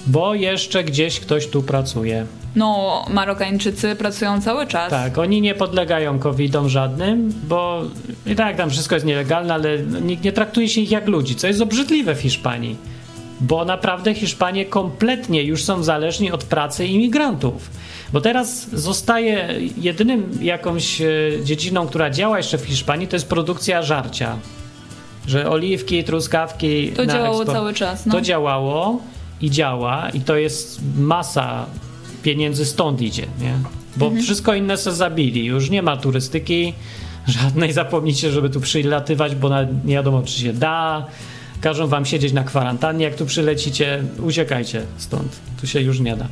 Bo jeszcze gdzieś ktoś tu pracuje. No, Marokańczycy pracują cały czas. Tak, oni nie podlegają covidom żadnym, bo i tak tam wszystko jest nielegalne, ale nikt nie traktuje się ich jak ludzi, co jest obrzydliwe w Hiszpanii. Bo naprawdę Hiszpanie kompletnie już są zależni od pracy imigrantów. Bo teraz zostaje jedynym jakąś e, dziedziną, która działa jeszcze w Hiszpanii, to jest produkcja żarcia. Że oliwki, truskawki. To działało eksport. cały czas, no. To działało i działa, i to jest masa pieniędzy stąd idzie, nie? Bo Mhm. wszystko inne se zabili. Już nie ma turystyki żadnej. Zapomnijcie, żeby tu przylatywać, bo nie wiadomo, czy się da. Każą wam siedzieć na kwarantannie, jak tu przylecicie. Uciekajcie stąd. Tu się już nie da.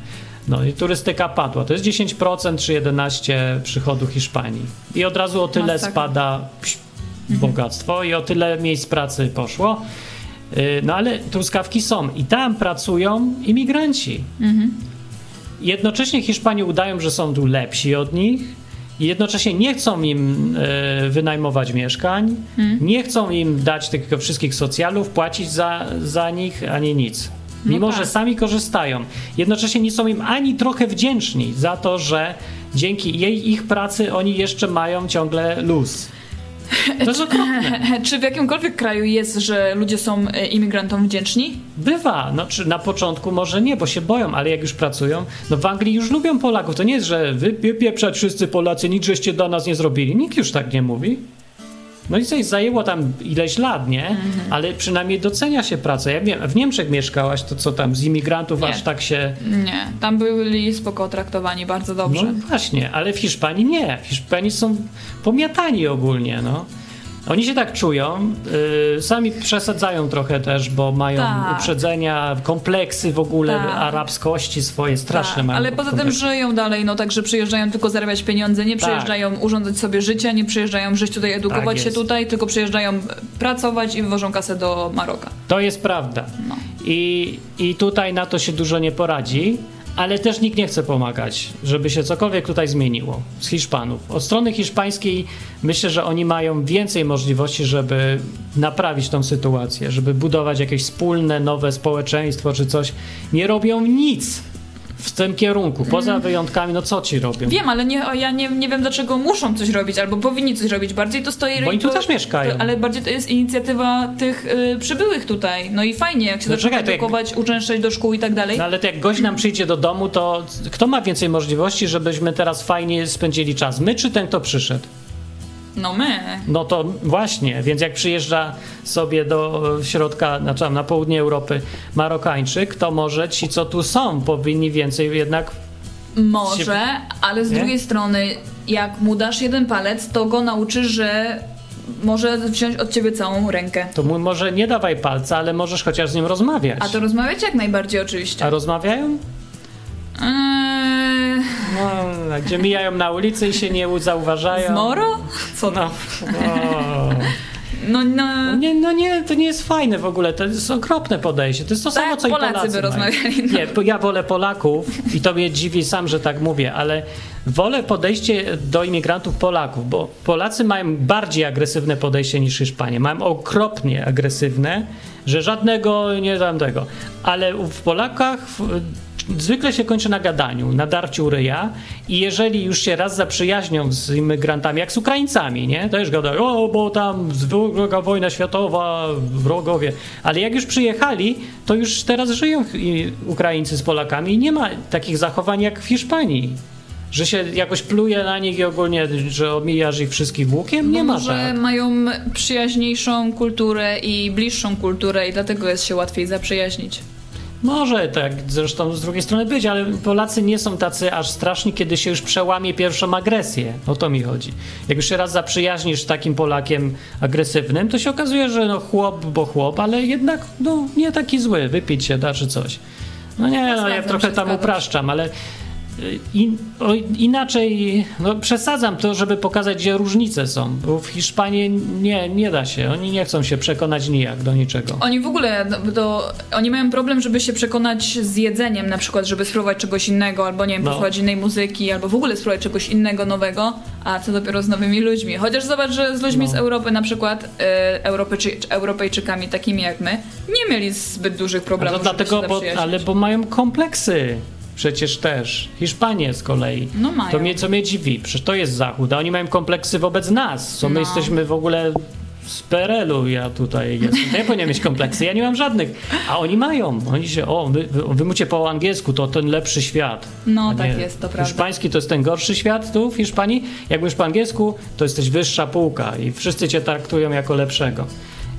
No i turystyka padła. To jest 10% czy 11% przychodu Hiszpanii. I od razu o tyle Masakra. spada pś, bogactwo i o tyle miejsc pracy poszło. Yy, No ale truskawki są i tam pracują imigranci. Jednocześnie Hiszpanie udają, że są tu lepsi od nich. i jednocześnie nie chcą im e, wynajmować mieszkań, Hmm. nie chcą im dać tych wszystkich socjalów, płacić za, za nich, ani nic. Mimo, tak. że sami korzystają. Jednocześnie nie są im ani trochę wdzięczni za to, że dzięki jej ich pracy oni jeszcze mają ciągle luz. To jest okropne. Czy w jakimkolwiek kraju jest, że ludzie są e, imigrantom wdzięczni? Bywa, no czy na początku może nie, bo się boją, ale jak już pracują, no w Anglii już lubią Polaków. To nie jest, że wy wypieprzać wszyscy Polacy, nic żeście dla nas nie zrobili. Nikt już tak nie mówi. No i coś zajęło tam ileś lat, nie? Mhm. Ale przynajmniej docenia się pracę. Ja wiem, w Niemczech mieszkałaś, to co tam, z imigrantów Nie. aż tak się... Nie, tam byli spoko traktowani bardzo dobrze. No właśnie, ale w Hiszpanii nie. W Hiszpanii są pomiatani ogólnie, no. Oni się tak czują, y, sami przesadzają trochę też, bo mają Tak. uprzedzenia, kompleksy w ogóle, Tak. arabskości swoje, straszne Tak, mają. ale poza tym żyją dalej, no także przyjeżdżają tylko zarabiać pieniądze, nie Tak. przyjeżdżają urządzać sobie życia, nie przyjeżdżają żyć tutaj, edukować Tak się tutaj, tylko przyjeżdżają pracować i wywożą kasę do Maroka. To jest prawda. No. I, I tutaj na to się dużo nie poradzi, ale też nikt nie chce pomagać, żeby się cokolwiek tutaj zmieniło z Hiszpanów. Od strony hiszpańskiej myślę, że oni mają więcej możliwości, żeby naprawić tą sytuację, żeby budować jakieś wspólne, nowe społeczeństwo czy coś. Nie robią nic w tym kierunku. Poza wyjątkami, no co ci robią? Wiem, ale nie, ja nie, nie wiem dlaczego muszą coś robić, albo powinni coś robić. Bardziej to stoi... Bo oni tu też mieszkają. to- Ale bardziej to jest inicjatywa tych y, przybyłych tutaj. No i fajnie, jak się No zaczyna to jak- edukować, uczęszczać do szkół i tak dalej. No ale to jak gość nam przyjdzie do domu, to kto ma więcej możliwości, żebyśmy teraz fajnie spędzili czas? My czy ten, kto przyszedł? No my. No to właśnie, więc jak przyjeżdża sobie do środka, znaczy na południe Europy Marokańczyk, to może ci, co tu są, powinni więcej jednak. Może, ale z Nie? drugiej strony, jak mu dasz jeden palec, to go nauczysz, że może wziąć od ciebie całą rękę. To mu może nie dawaj palca, ale możesz chociaż z nim rozmawiać. A to rozmawiać jak najbardziej oczywiście. A rozmawiają? Eee, No, gdzie mijają na ulicy i się nie zauważają. z Moro? Co No, no. No, no. Nie, no nie, to nie jest fajne w ogóle, to jest okropne podejście. To jest to Tak, samo, co Polacy i Polacy by rozmawiali, no. Nie, ja wolę Polaków i to mnie dziwi sam, że tak mówię, ale wolę podejście do imigrantów Polaków, bo Polacy mają bardziej agresywne podejście niż Hiszpanie. Mają okropnie agresywne, że żadnego nie dam tego. Ale w Polakach zwykle się kończy na gadaniu, na darciu ryja i jeżeli już się raz zaprzyjaźnią z imigrantami, jak z Ukraińcami, nie? Też gadają, o, bo tam druga wojna światowa, wrogowie. Ale jak już przyjechali, to już teraz żyją Ukraińcy z Polakami i nie ma takich zachowań jak w Hiszpanii. Że się jakoś pluje na nich i ogólnie, że omijasz ich wszystkich łukiem? Nie Bo ma może tak. mają przyjaźniejszą kulturę i bliższą kulturę i dlatego jest się łatwiej zaprzyjaźnić. Może tak zresztą z drugiej strony być, ale Polacy nie są tacy aż straszni, kiedy się już przełamie pierwszą agresję. O to mi chodzi. Jak już się raz zaprzyjaźnisz z takim Polakiem agresywnym, to się okazuje, że no chłop, bo chłop, ale jednak no, nie taki zły, wypić się da czy coś. No nie, no, ja trochę tam upraszczam, ale in, o, inaczej, no przesadzam to, żeby pokazać, gdzie różnice są, bo w Hiszpanii nie, nie da się, oni nie chcą się przekonać nijak do niczego. Oni w ogóle, no, to, oni mają problem, żeby się przekonać z jedzeniem, na przykład, żeby spróbować czegoś innego, albo nie wiem, No. posłuchać innej muzyki, albo w ogóle spróbować czegoś innego, nowego, a co dopiero z nowymi ludźmi. Chociaż zobacz, że z ludźmi No. z Europy, na przykład e, Europejczy, Europejczykami takimi jak my, nie mieli zbyt dużych problemów, żeby dlatego, bo, ale bo mają kompleksy. Przecież też. Hiszpanie z kolei. No mają. To mnie, co mnie dziwi. Przecież to jest Zachód, a oni mają kompleksy wobec nas. Co my No. jesteśmy w ogóle z PRL-u. Ja tutaj jestem. To ja powinienem mieć kompleksy. Ja nie mam żadnych. A oni mają. Oni się, o, wy, wy, mówicie po angielsku, to ten lepszy świat. No, tak jest, to prawda. Hiszpański to jest ten gorszy świat tu w Hiszpanii. Jak mówisz po angielsku, to jesteś wyższa półka i wszyscy cię traktują jako lepszego.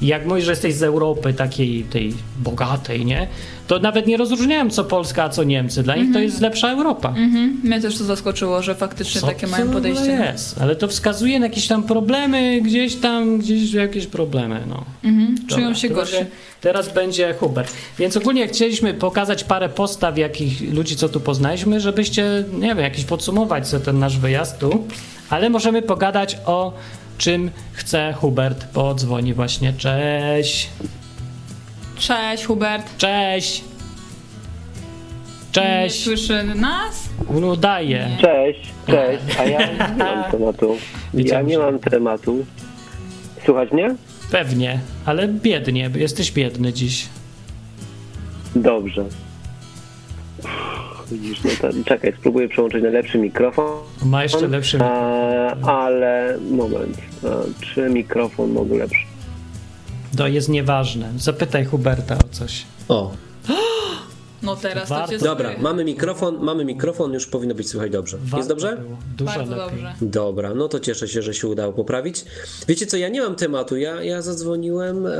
Jak mówisz, że jesteś z Europy takiej tej bogatej, nie? To nawet nie rozróżniałem co Polska, a co Niemcy. Dla nich to jest lepsza Europa. Mhm. Mnie też to zaskoczyło, że faktycznie Co takie mają podejście. jest? Ale to wskazuje na jakieś tam problemy, gdzieś tam, gdzieś jakieś problemy, no. Mhm. Dobra, Czują się gorsi. Teraz będzie Hubert. Więc ogólnie chcieliśmy pokazać parę postaw jakich ludzi, co tu poznaliśmy, żebyście, nie wiem, jakiś podsumować sobie ten nasz wyjazd tu. Ale możemy pogadać o czym chce Hubert, bo dzwoni właśnie. Cześć! Cześć, Hubert. Cześć! Cześć! Nie słyszy nas? Udaje. Cześć, cześć, a ja nie mam tematu. Ja nie mam tematu. Słuchać mnie? Pewnie, ale biednie, jesteś biedny dziś. Dobrze. Widzisz, no to, czekaj, spróbuję przełączyć na lepszy mikrofon. Ma jeszcze lepszy. A, ale moment, a, czy mikrofon mogę lepszy? To jest nieważne. Zapytaj Huberta o coś. O, No teraz to Warto. cię dobra, mamy mikrofon, mamy mikrofon, już powinno być słychać dobrze. Warto Jest dobrze? Bardzo lepiej. dobrze. Dobra, no to cieszę się, że się udało poprawić. Wiecie co, ja nie mam tematu, ja, ja zadzwoniłem e,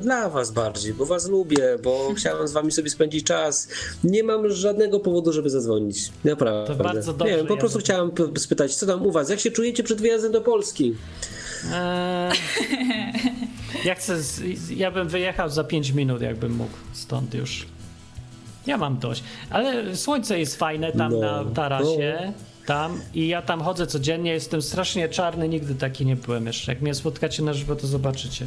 dla was bardziej, bo was lubię, bo chciałem z wami sobie spędzić czas. Nie mam żadnego powodu, żeby zadzwonić. Naprawdę. To bardzo dobrze, Nie wiem, po ja prostu bym- chciałem spytać, co tam u was, jak się czujecie przed wyjazdem do Polski? Eee, ja chcę. Z, ja bym wyjechał za 5 minut, jakbym mógł stąd już. Ja mam dość. Ale słońce jest fajne tam No, na tarasie. Tam i ja tam chodzę codziennie, jestem strasznie czarny, nigdy taki nie byłem jeszcze. Jak mnie spotkacie na żywo, to zobaczycie.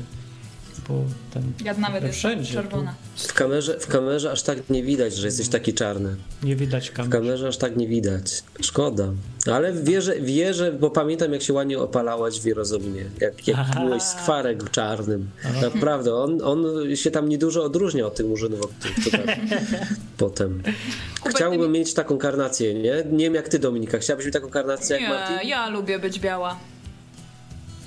Bo ten. Ja nawet wszędzie. czerwona. W kamerze, w kamerze aż tak nie widać, że jesteś taki czarny. Nie widać W kamer. kamerze aż tak nie widać. Szkoda. Ale wierzę, wierzę, bo pamiętam jak się ładnie opalałaś w Jerozolimie. Jak, jak Aha. byłeś skwarek czarnym. Naprawdę, on, on się tam niedużo odróżnia od tych murzynów tutaj. Potem. Chciałbym mieć taką karnację, nie? Nie wiem jak ty Dominika, chciałabyś mieć taką karnację jak Nie, Martin? ja lubię być biała.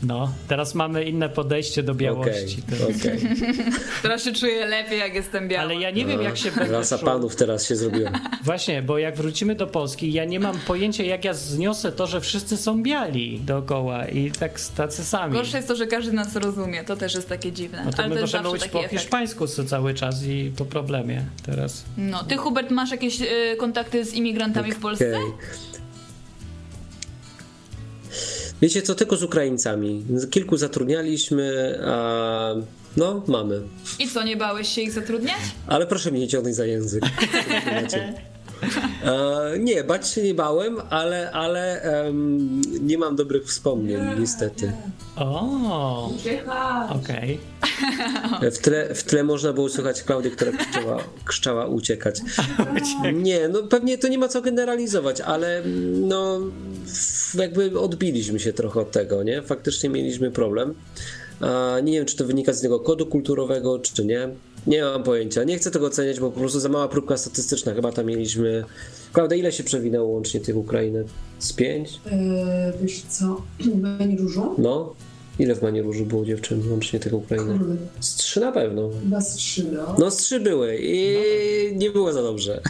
No, teraz mamy inne podejście do białości. To- okej. Teraz się czuję lepiej, jak jestem biała. Ale ja nie wiem, jak się będę Rasa czuł. panów teraz się zrobiła. Właśnie, bo jak wrócimy do Polski, ja nie mam pojęcia, jak ja zniosę to, że wszyscy są biali dookoła i tak tacy sami. Gorsze jest to, że każdy nas rozumie. To też jest takie dziwne. No to Ale my to możemy taki po efekt. hiszpańsku cały czas i po problemie teraz. No, ty Hubert masz jakieś y, kontakty z imigrantami w Polsce? Wiecie co, tylko z Ukraińcami. Kilku zatrudnialiśmy, a no, mamy. I co, nie bałeś się ich zatrudniać? Ale proszę mnie nie ciągnąć za język. E, nie, bać się nie bałem, ale, ale em, nie mam dobrych wspomnień, niestety. O, okej. W tle, w tle można było słychać Klaudię, która krzyczała, krzyczała uciekać. Nie, no pewnie to nie ma co generalizować, ale mm, no jakby odbiliśmy się trochę od tego, nie? Faktycznie mieliśmy problem. Nie wiem, czy to wynika z tego kodu kulturowego, czy nie. Nie mam pojęcia. Nie chcę tego oceniać, bo po prostu za mała próbka statystyczna. Chyba tam mieliśmy. Klaudia, ile się przewinęło łącznie tych Ukrainek? Z pięć? Eee, wiesz co, Beni Różu? No. Ile w Manieróżu było dziewczyn łącznie tych Ukrainek? Kurde, Z trzy na pewno. chyba z trzy, no. No z trzy były i nie było za dobrze.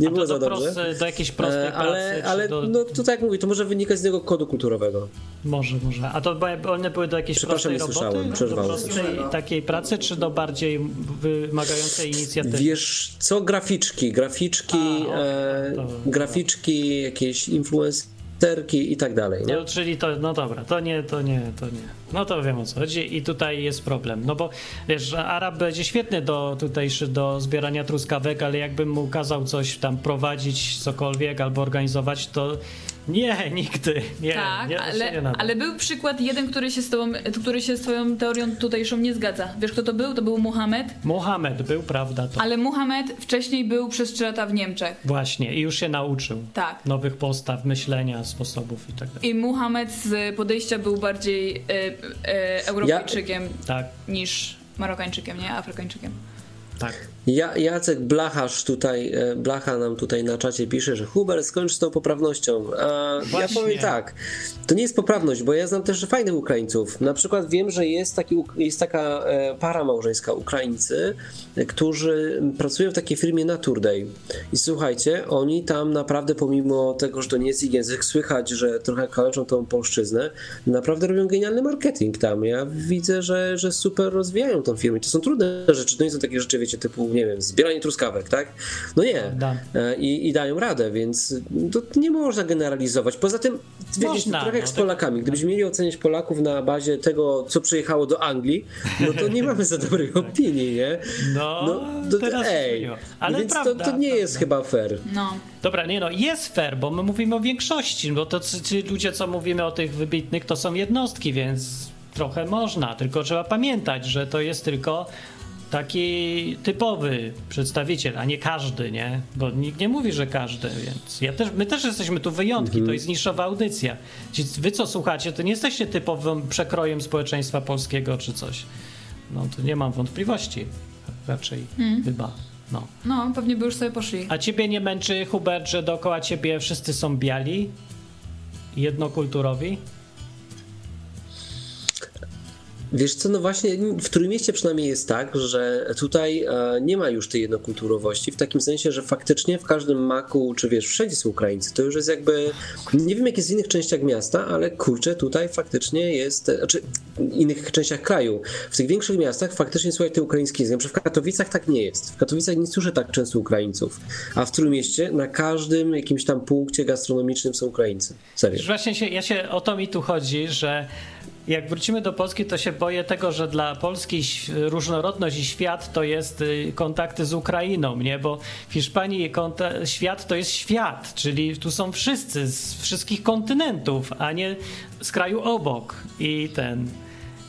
nie A było to za do, dobrze. proste, do jakiejś prostej E, pracy? ale, czy ale do... no to tak jak mówię, to może wynikać z tego kodu kulturowego. Może, może. A to one były do jakiejś Przepraszam, prostej nie roboty? słyszałem, do prostej takiej pracy, czy do bardziej wymagającej inicjatywy? Wiesz co, graficzki, graficzki, A, okej, e, to- graficzki, jakieś influencerki i tak dalej, nie? No, czyli to, no dobra, to nie, to nie, to nie. No to wiem o co chodzi i tutaj jest problem. No bo wiesz, Arab będzie świetny do tutejszy, do zbierania truskawek, ale jakbym mu kazał coś tam prowadzić, cokolwiek albo organizować, to nie, nigdy. Nie, tak, nie, ale, nie ale był przykład jeden, który się, z tobą, który się z twoją teorią tutejszą nie zgadza. Wiesz kto to był? To był Muhammad. Mohamed był, prawda, to Ale Muhammad wcześniej był przez 3 lata w Niemczech. właśnie i już się nauczył Tak. nowych postaw, myślenia, sposobów i tak dalej. I Muhammad z podejścia był bardziej e, e, Europejczykiem Tak, niż Marokańczykiem, nie? Afrykańczykiem. tak. Ja, Jacek Blacharz tutaj, e, Blacha nam tutaj na czacie pisze, że Huber skończ z tą poprawnością. A ja Właśnie. powiem tak, to nie jest poprawność, bo ja znam też fajnych Ukraińców. Na przykład wiem, że jest, taki, jest taka e, para małżeńska Ukraińcy, e, którzy pracują w takiej firmie Naturday. I słuchajcie, oni tam naprawdę pomimo tego, że to nie jest ich język, słychać, że trochę kaleczą tą polszczyznę, naprawdę robią genialny marketing tam. Ja widzę, że, że super rozwijają tą firmę. To są trudne rzeczy, to nie są takie rzeczy, wiecie, typu, nie wiem, zbieranie truskawek, tak? No nie. Prawda. E, I, I dają radę, więc to nie można generalizować. Poza tym, wiecie, Można, trochę jak no, z tak- Polakami. Gdybyśmy mieli oceniać Polaków na bazie tego, co przyjechało do Anglii, no to nie mamy za dobrej opinii, nie? No, No, to, teraz ej, zmieniło. Ale więc prawda, to, to nie jest chyba fair. No. Dobra, nie no, jest fair, bo my mówimy o większości, bo to ci ludzie, co mówimy o tych wybitnych, to są jednostki, więc trochę można, tylko trzeba pamiętać, że to jest tylko taki typowy przedstawiciel, a nie każdy, nie? Bo nikt nie mówi, że każdy, więc ja też, my też jesteśmy tu wyjątki, to jest niszowa audycja. Wy co słuchacie, to nie jesteście typowym przekrojem społeczeństwa polskiego czy coś. No to nie mam wątpliwości. Raczej chyba. No. No, pewnie by już sobie poszli. A ciebie nie męczy, Hubert, że dookoła ciebie wszyscy są biali? Jednokulturowi? Wiesz co, no właśnie w Trójmieście przynajmniej jest tak, że tutaj e, nie ma już tej jednokulturowości, w takim sensie, że faktycznie w każdym maku, czy wiesz, wszędzie są Ukraińcy. To już jest jakby, nie wiem jak jest w innych częściach miasta, ale kurczę, tutaj faktycznie jest, e, znaczy w innych częściach kraju. W tych większych miastach faktycznie słuchaj te ukraińskie język. Na w Katowicach tak nie jest. W Katowicach nie słyszę tak często Ukraińców, a w Trójmieście na każdym jakimś tam punkcie gastronomicznym są Ukraińcy. Serio. Właśnie się, ja się o to mi tu chodzi, że jak wrócimy do Polski, to się boję tego, że dla Polski różnorodność i świat to jest y, kontakty z Ukrainą, nie? Bo w Hiszpanii świat to jest świat, czyli tu są wszyscy z wszystkich kontynentów, a nie z kraju obok. I ten.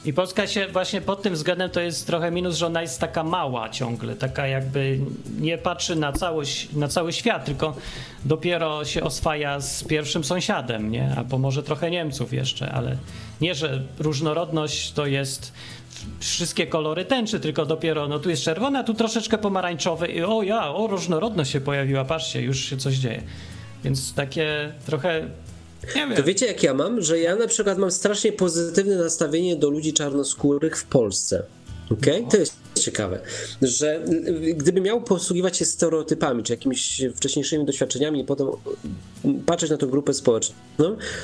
I Polska się właśnie pod tym względem to jest trochę minus, że ona jest taka mała ciągle, taka jakby nie patrzy na, całość, na cały świat, tylko dopiero się oswaja z pierwszym sąsiadem, nie? Albo może trochę Niemców jeszcze, ale nie, że różnorodność to jest wszystkie kolory tęczy, tylko dopiero no tu jest czerwone, a tu troszeczkę pomarańczowe i o ja, o różnorodność się pojawiła, patrzcie, już się coś dzieje. Więc takie trochę. To wiecie jak ja mam? Że ja na przykład mam strasznie pozytywne nastawienie do ludzi czarnoskórych w Polsce. Okej? To jest ciekawe, że y, gdybym miał posługiwać się stereotypami, czy jakimiś wcześniejszymi doświadczeniami i potem y, patrzeć na tę grupę społeczną,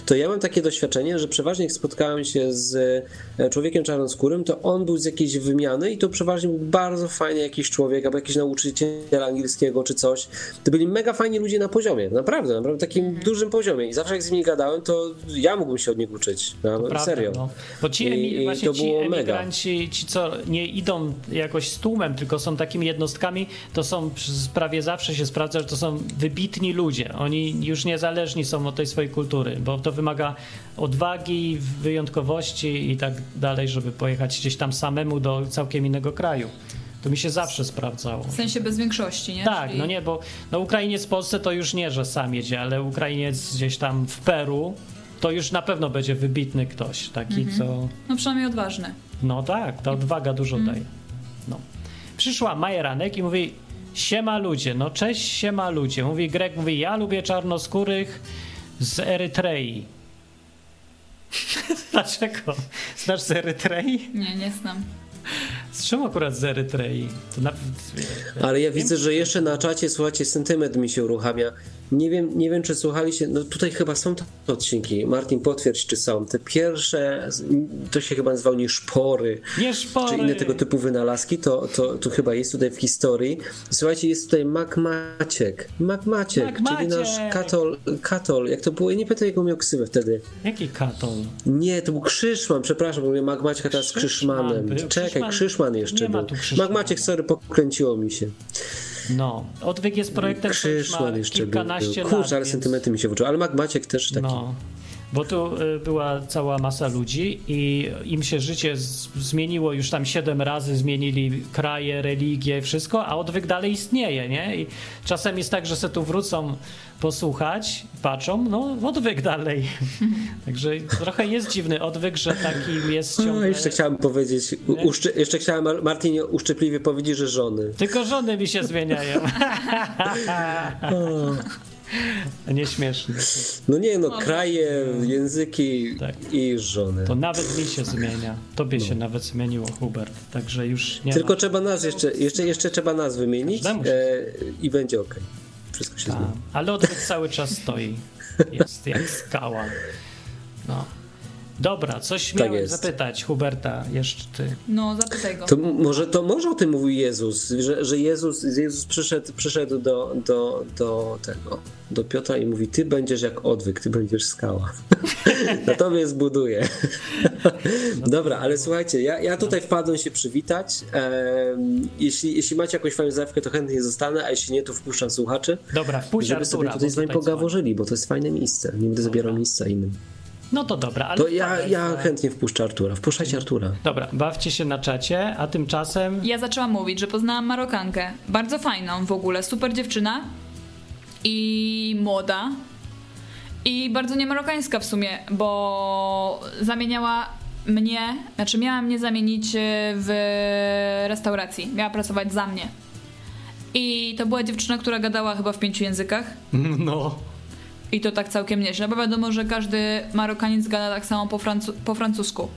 to ja mam takie doświadczenie, że przeważnie jak spotkałem się z e, człowiekiem czarnoskórym, to on był z jakiejś wymiany i to przeważnie był bardzo fajny jakiś człowiek, albo jakiś nauczyciel angielskiego czy coś. To byli mega fajni ludzie na poziomie, naprawdę, naprawdę takim dużym poziomie i zawsze jak z nimi gadałem, to ja mógłbym się od nich uczyć, no, Prawda, serio. No. Bo ci, I- i to ci było mega. emigranci, ci co nie idą jakoś z tłumem, tylko są takimi jednostkami, to są prawie zawsze się sprawdza, że to są wybitni ludzie. Oni już niezależni są od tej swojej kultury, bo to wymaga odwagi, wyjątkowości i tak dalej, żeby pojechać gdzieś tam samemu do całkiem innego kraju. To mi się zawsze sprawdzało. W sensie bez większości, nie? Tak, Czyli- no nie, bo no Ukrainiec w Polsce to już nie, że sam jedzie, ale Ukrainiec gdzieś tam w Peru to już na pewno będzie wybitny ktoś, taki Mhm. co... No przynajmniej odważny. No tak, ta odwaga dużo daje. Przyszła Majeranek i mówi siema ludzie, no cześć siema ludzie. Mówi Greg, mówi ja lubię czarnoskórych z Erytrei. Dlaczego? Znasz z Erytrei? Nie, nie znam. Z czym akurat z Erytrei? To nawet... Ale ja widzę, że jeszcze na czacie, słuchajcie, sentyment mi się uruchamia. Nie wiem, nie wiem, czy słuchaliście, no tutaj chyba są te odcinki. Martin, potwierdź, czy są. Te pierwsze, to się chyba nazywało nie szpory, Nie szpory! czy inne tego typu wynalazki, to, to, to chyba jest tutaj w historii. Słuchajcie, jest tutaj Mac Maciek. Mac Maciek, Mac czyli nasz Maciek. katol, katol. Jak to było? Ja nie pamiętam, jaką miał ksywę wtedy. Jaki katol? Nie, to był Krzyszman, przepraszam, bo mówię Mac Maciek, a teraz z Krzyszman Krzyszmanem. Czekaj, Krzyszman- Krzyszman jeszcze nie ma był. tu Krzyszmana. Mac Maciek, sorry, pokręciło mi się. No, odwyk jest projektem, który ma jeszcze był. kilkanaście lat. Kurczę, ale sentymenty mi się włączyły. Ale Mac Maciek też taki. No, bo tu y, była cała masa ludzi i im się życie zmieniło już tam siedem razy, zmienili kraje, religie, wszystko, a odwyk dalej istnieje, nie? I czasem jest tak, że se tu wrócą posłuchać, patrzą, no odwyk dalej. Także trochę jest dziwny odwyk, że takim jest O, ciągle... jeszcze chciałem powiedzieć, uszczy, jeszcze chciałem Mar- Martinie uszczypliwie powiedzieć, że żony. Tylko żony mi się zmieniają. Nieśmieszne. No nie no, kraje, języki Tak. i żony. To nawet mi się zmienia. Tobie się nawet zmieniło, Hubert. Także już nie Tylko ma... trzeba nas jeszcze, jeszcze, jeszcze trzeba nas wymienić e, i będzie ok. Wszystko się A, zmieni. ale odwyk cały czas stoi. Jest jak skała. No. Dobra, coś Tak miałem jest. zapytać Huberta, jeszcze ty. No, zapytaj go. To może, to może o tym mówił Jezus, że, że Jezus, Jezus przyszedł, przyszedł do, do, do tego, do Piotra i mówi, ty będziesz jak odwyk, ty będziesz skała. Na tobie zbuduję. Dobra, ale słuchajcie, ja, ja tutaj wpadłem się przywitać. Em, jeśli, jeśli macie jakąś fajną zajawkę, to chętnie zostanę, a jeśli nie, to wpuszczam słuchaczy, Dobra, wpuść żeby Artura, sobie tutaj z wami dzwoni. pogaworzyli, bo to jest fajne miejsce. Nie będę zabierał miejsca innym. No to dobra, ale. To ja, ja chętnie wpuszczę Artura. Wpuszczajcie Artura. Dobra, bawcie się na czacie, a tymczasem. Ja zaczęłam mówić, że poznałam Marokankę. Bardzo fajną w ogóle, super dziewczyna i młoda. I bardzo niemarokańska w sumie, bo zamieniała mnie, znaczy miała mnie zamienić e, w restauracji. Miała pracować za mnie. I to była dziewczyna, która gadała chyba w pięciu językach. No. I to tak całkiem nieźle, bo wiadomo, że każdy Marokaniec gada tak samo po, francu- po francusku.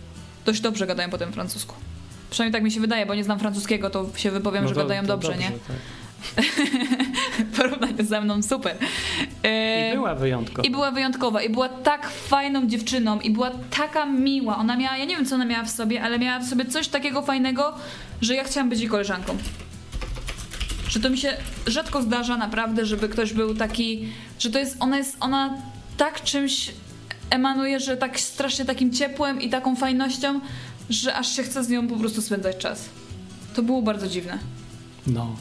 Dość dobrze gadają po tym francusku. Przynajmniej tak mi się wydaje, bo nie znam francuskiego, to się wypowiem, no że to- gadają to dobrze, nie? tak. W porównaniu ze mną super. E, I była wyjątkowa. I była wyjątkowa, i była tak fajną dziewczyną, i była taka miła. Ona miała, ja nie wiem co ona miała w sobie, ale miała w sobie coś takiego fajnego, że ja chciałam być jej koleżanką. Że to mi się rzadko zdarza naprawdę, żeby ktoś był taki, że to jest, ona jest, ona tak czymś emanuje, że tak strasznie takim ciepłem i taką fajnością, że aż się chce z nią po prostu spędzać czas. To było bardzo dziwne. No.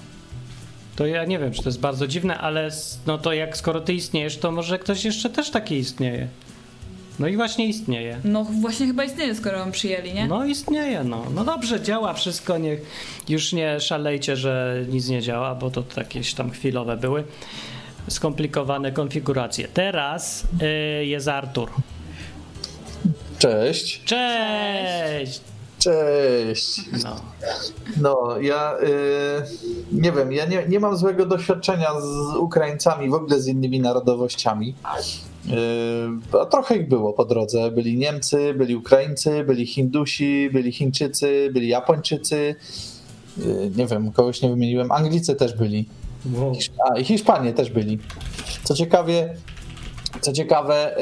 To ja nie wiem, czy to jest bardzo dziwne, ale no to jak skoro ty istniejesz, to może ktoś jeszcze też taki istnieje. No i właśnie istnieje. No właśnie chyba istnieje, skoro ją przyjęli, nie? No istnieje, no. No dobrze, działa wszystko, niech już nie szalejcie, że nic nie działa, bo to jakieś tam chwilowe były. Skomplikowane konfiguracje. Teraz y, jest Artur. Cześć. Cześć! Cześć. No. No, ja y, nie wiem, ja nie, nie mam złego doświadczenia z Ukraińcami, w ogóle z innymi narodowościami. Y, a trochę ich było po drodze. Byli Niemcy, byli Ukraińcy, byli Hindusi, byli Chińczycy, byli Japończycy. Y, nie wiem, kogoś nie wymieniłem. Anglicy też byli. Wow. Hisz- A, i Hiszpanie też byli. Co ciekawie, co ciekawe, y,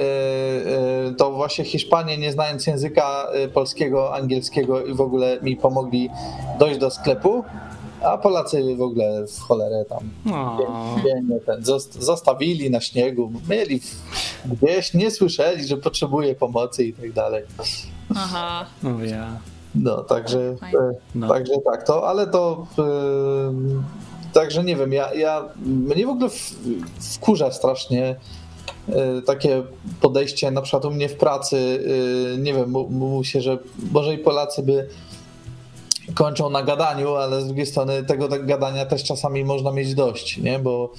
y, to właśnie Hiszpanie, nie znając języka y, polskiego, angielskiego i w ogóle mi pomogli dojść do sklepu, a Polacy w ogóle w cholerę tam O, nie, nie, ten, zost- zostawili na śniegu, mieli gdzieś, nie słyszeli, że potrzebuje pomocy i tak dalej. Aha. no ja. No, także, Fajnie. e, No. także tak, to, ale to także nie wiem, ja, ja mnie w ogóle wkurza strasznie e, takie podejście, na przykład u mnie w pracy, e, nie wiem, mówi się, że może i Polacy by kończą na gadaniu, ale z drugiej strony tego tak gadania też czasami można mieć dość, nie, bo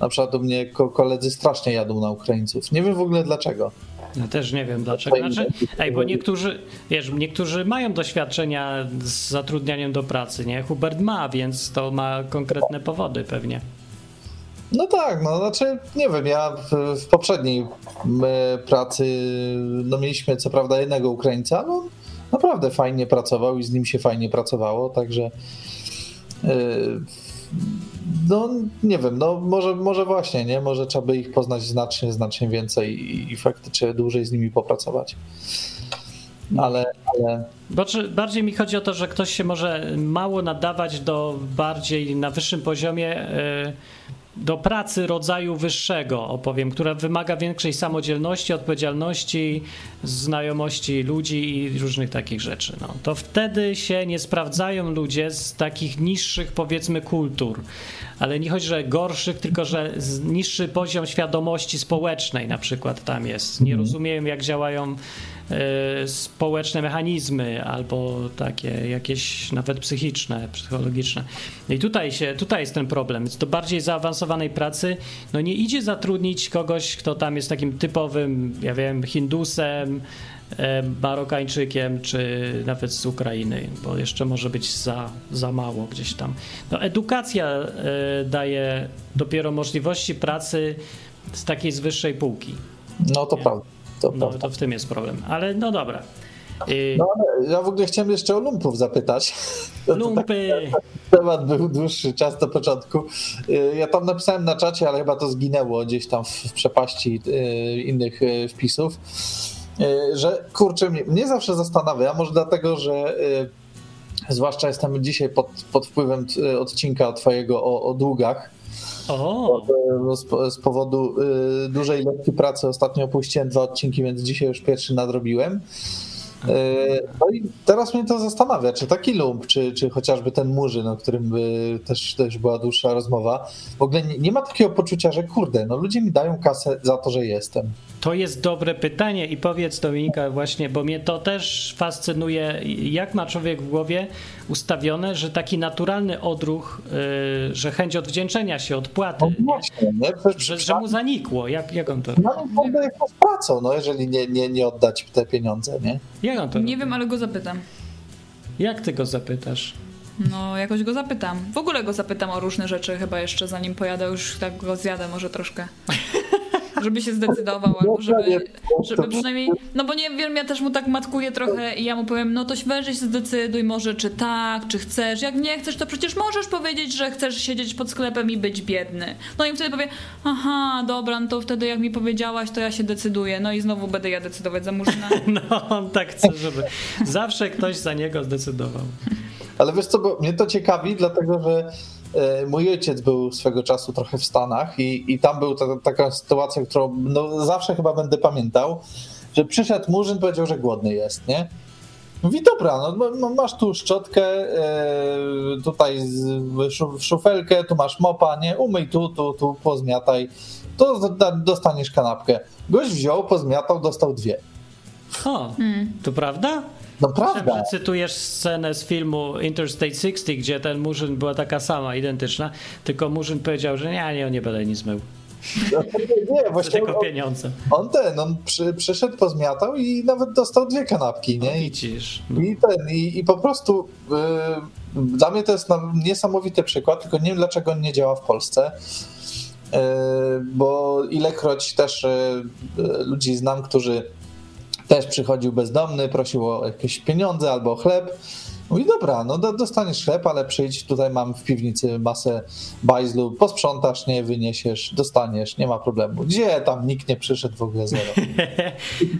na przykład u mnie ko- koledzy strasznie jadą na Ukraińców. Nie wiem w ogóle dlaczego. Ja też nie wiem dlaczego. Znaczy, ej, bo niektórzy, wiesz, niektórzy mają doświadczenia z zatrudnianiem do pracy, nie? Hubert ma, więc to ma konkretne powody pewnie. No tak, no znaczy nie wiem, ja w, w poprzedniej pracy no mieliśmy co prawda jednego Ukraińca, no naprawdę fajnie pracował i z nim się fajnie pracowało, także yy, no nie wiem, no może, może właśnie, nie, może trzeba by ich poznać znacznie, znacznie więcej i, i faktycznie dłużej z nimi popracować. Ale, ale Bo czy, bardziej mi chodzi o to, że ktoś się może mało nadawać do bardziej na wyższym poziomie e, do pracy rodzaju wyższego, opowiem, która wymaga większej samodzielności, odpowiedzialności, znajomości ludzi i różnych takich rzeczy. No, to wtedy się nie sprawdzają ludzie z takich niższych, powiedzmy, kultur. Ale nie chodzi, że gorszych, tylko że niższy poziom świadomości społecznej na przykład tam jest. Nie rozumieją, jak działają społeczne mechanizmy albo takie jakieś nawet psychiczne, psychologiczne. No i tutaj się, tutaj jest ten problem. Więc do bardziej zaawansowanej pracy no nie idzie zatrudnić kogoś, kto tam jest takim typowym, ja wiem, Hindusem, e, Marokańczykiem, czy nawet z Ukrainy, bo jeszcze może być za, za mało gdzieś tam. No, edukacja e, daje dopiero możliwości pracy z takiej z wyższej półki. no to prawda. To No prawda. to w tym jest problem. Ale no dobra. Y, No ja w ogóle chciałem jeszcze o lumpów zapytać. Tak Lumpy. Temat był dłuższy czas do początku. Y, Ja tam napisałem na czacie, ale chyba to zginęło gdzieś tam w przepaści y, innych wpisów, że kurczę, mnie, zawsze zastanawia, może dlatego, że zwłaszcza jestem dzisiaj pod, pod wpływem odcinka twojego o, o długach, O, y, z, po- z powodu y, dużej ilości pracy ostatnio opuściłem dwa odcinki, więc dzisiaj już pierwszy nadrobiłem. E, No i teraz mnie to zastanawia, czy taki lump, czy, czy chociażby ten Murzyn, o którym by też, też była dłuższa rozmowa, w ogóle nie, nie ma takiego poczucia, że kurde, no ludzie mi dają kasę za to, że jestem. To jest dobre pytanie i powiedz Dominika właśnie, bo mnie to też fascynuje, jak ma człowiek w głowie ustawione, że taki naturalny odruch, yy, że chęć odwdzięczenia się, odpłaty, No nie? właśnie, nie? Że, że mu zanikło. Jak, jak on to No poddaję z pracą, no jeżeli nie, nie, nie oddać te pieniądze, nie? Jak on to Nie robi? wiem, ale go zapytam. Jak ty go zapytasz? No, jakoś go zapytam. W ogóle go zapytam o różne rzeczy, chyba jeszcze zanim pojadę, już tak go zjadę może troszkę. Żeby się zdecydował, albo żeby, żeby przynajmniej. No bo nie wiem, ja też mu tak matkuję trochę i ja mu powiem, no to weź się zdecyduj może, czy tak, czy chcesz. Jak nie chcesz, to przecież możesz powiedzieć, że chcesz siedzieć pod sklepem i być biedny. No i wtedy powie, aha, dobra, no to wtedy jak mi powiedziałaś, to ja się decyduję. No i znowu będę ja decydować za Murzyna. No, on tak chce, żeby zawsze ktoś za niego zdecydował. Ale wiesz co, bo mnie to ciekawi, dlatego że mój ojciec był swego czasu trochę w Stanach i, i tam była ta, taka sytuacja, którą no, zawsze chyba będę pamiętał, że przyszedł Murzyn, powiedział, że głodny jest, nie? Mówi, dobra, no, no masz tu szczotkę, e, tutaj szufelkę, tu masz mopa, nie? Umyj tu, tu, tu, pozmiataj, to dostaniesz kanapkę. Gość wziął, pozmiatał, dostał dwie. O, to prawda? No prawda. Cytujesz scenę z filmu Interstate 60, gdzie ten murzyn była taka sama, identyczna, tylko murzyn powiedział, że nie, nie, nie będę nic mył. Nie, Chcę właśnie tylko on, pieniądze. on ten, on przy, przyszedł, pozmiatał i nawet dostał dwie kanapki, nie? I, Widzisz. i ten, i, i po prostu y, dla mnie to jest niesamowity przykład, tylko nie wiem dlaczego on nie działa w Polsce. Y, bo ilekroć też y, ludzi znam, którzy też przychodził bezdomny, prosił o jakieś pieniądze albo o chleb. Mówi, dobra, no do, dostaniesz chleb, ale przyjdź, tutaj mam w piwnicy masę bajzlu, posprzątasz, nie, wyniesiesz, dostaniesz, nie ma problemu. Gdzie tam nikt nie przyszedł w ogóle zero.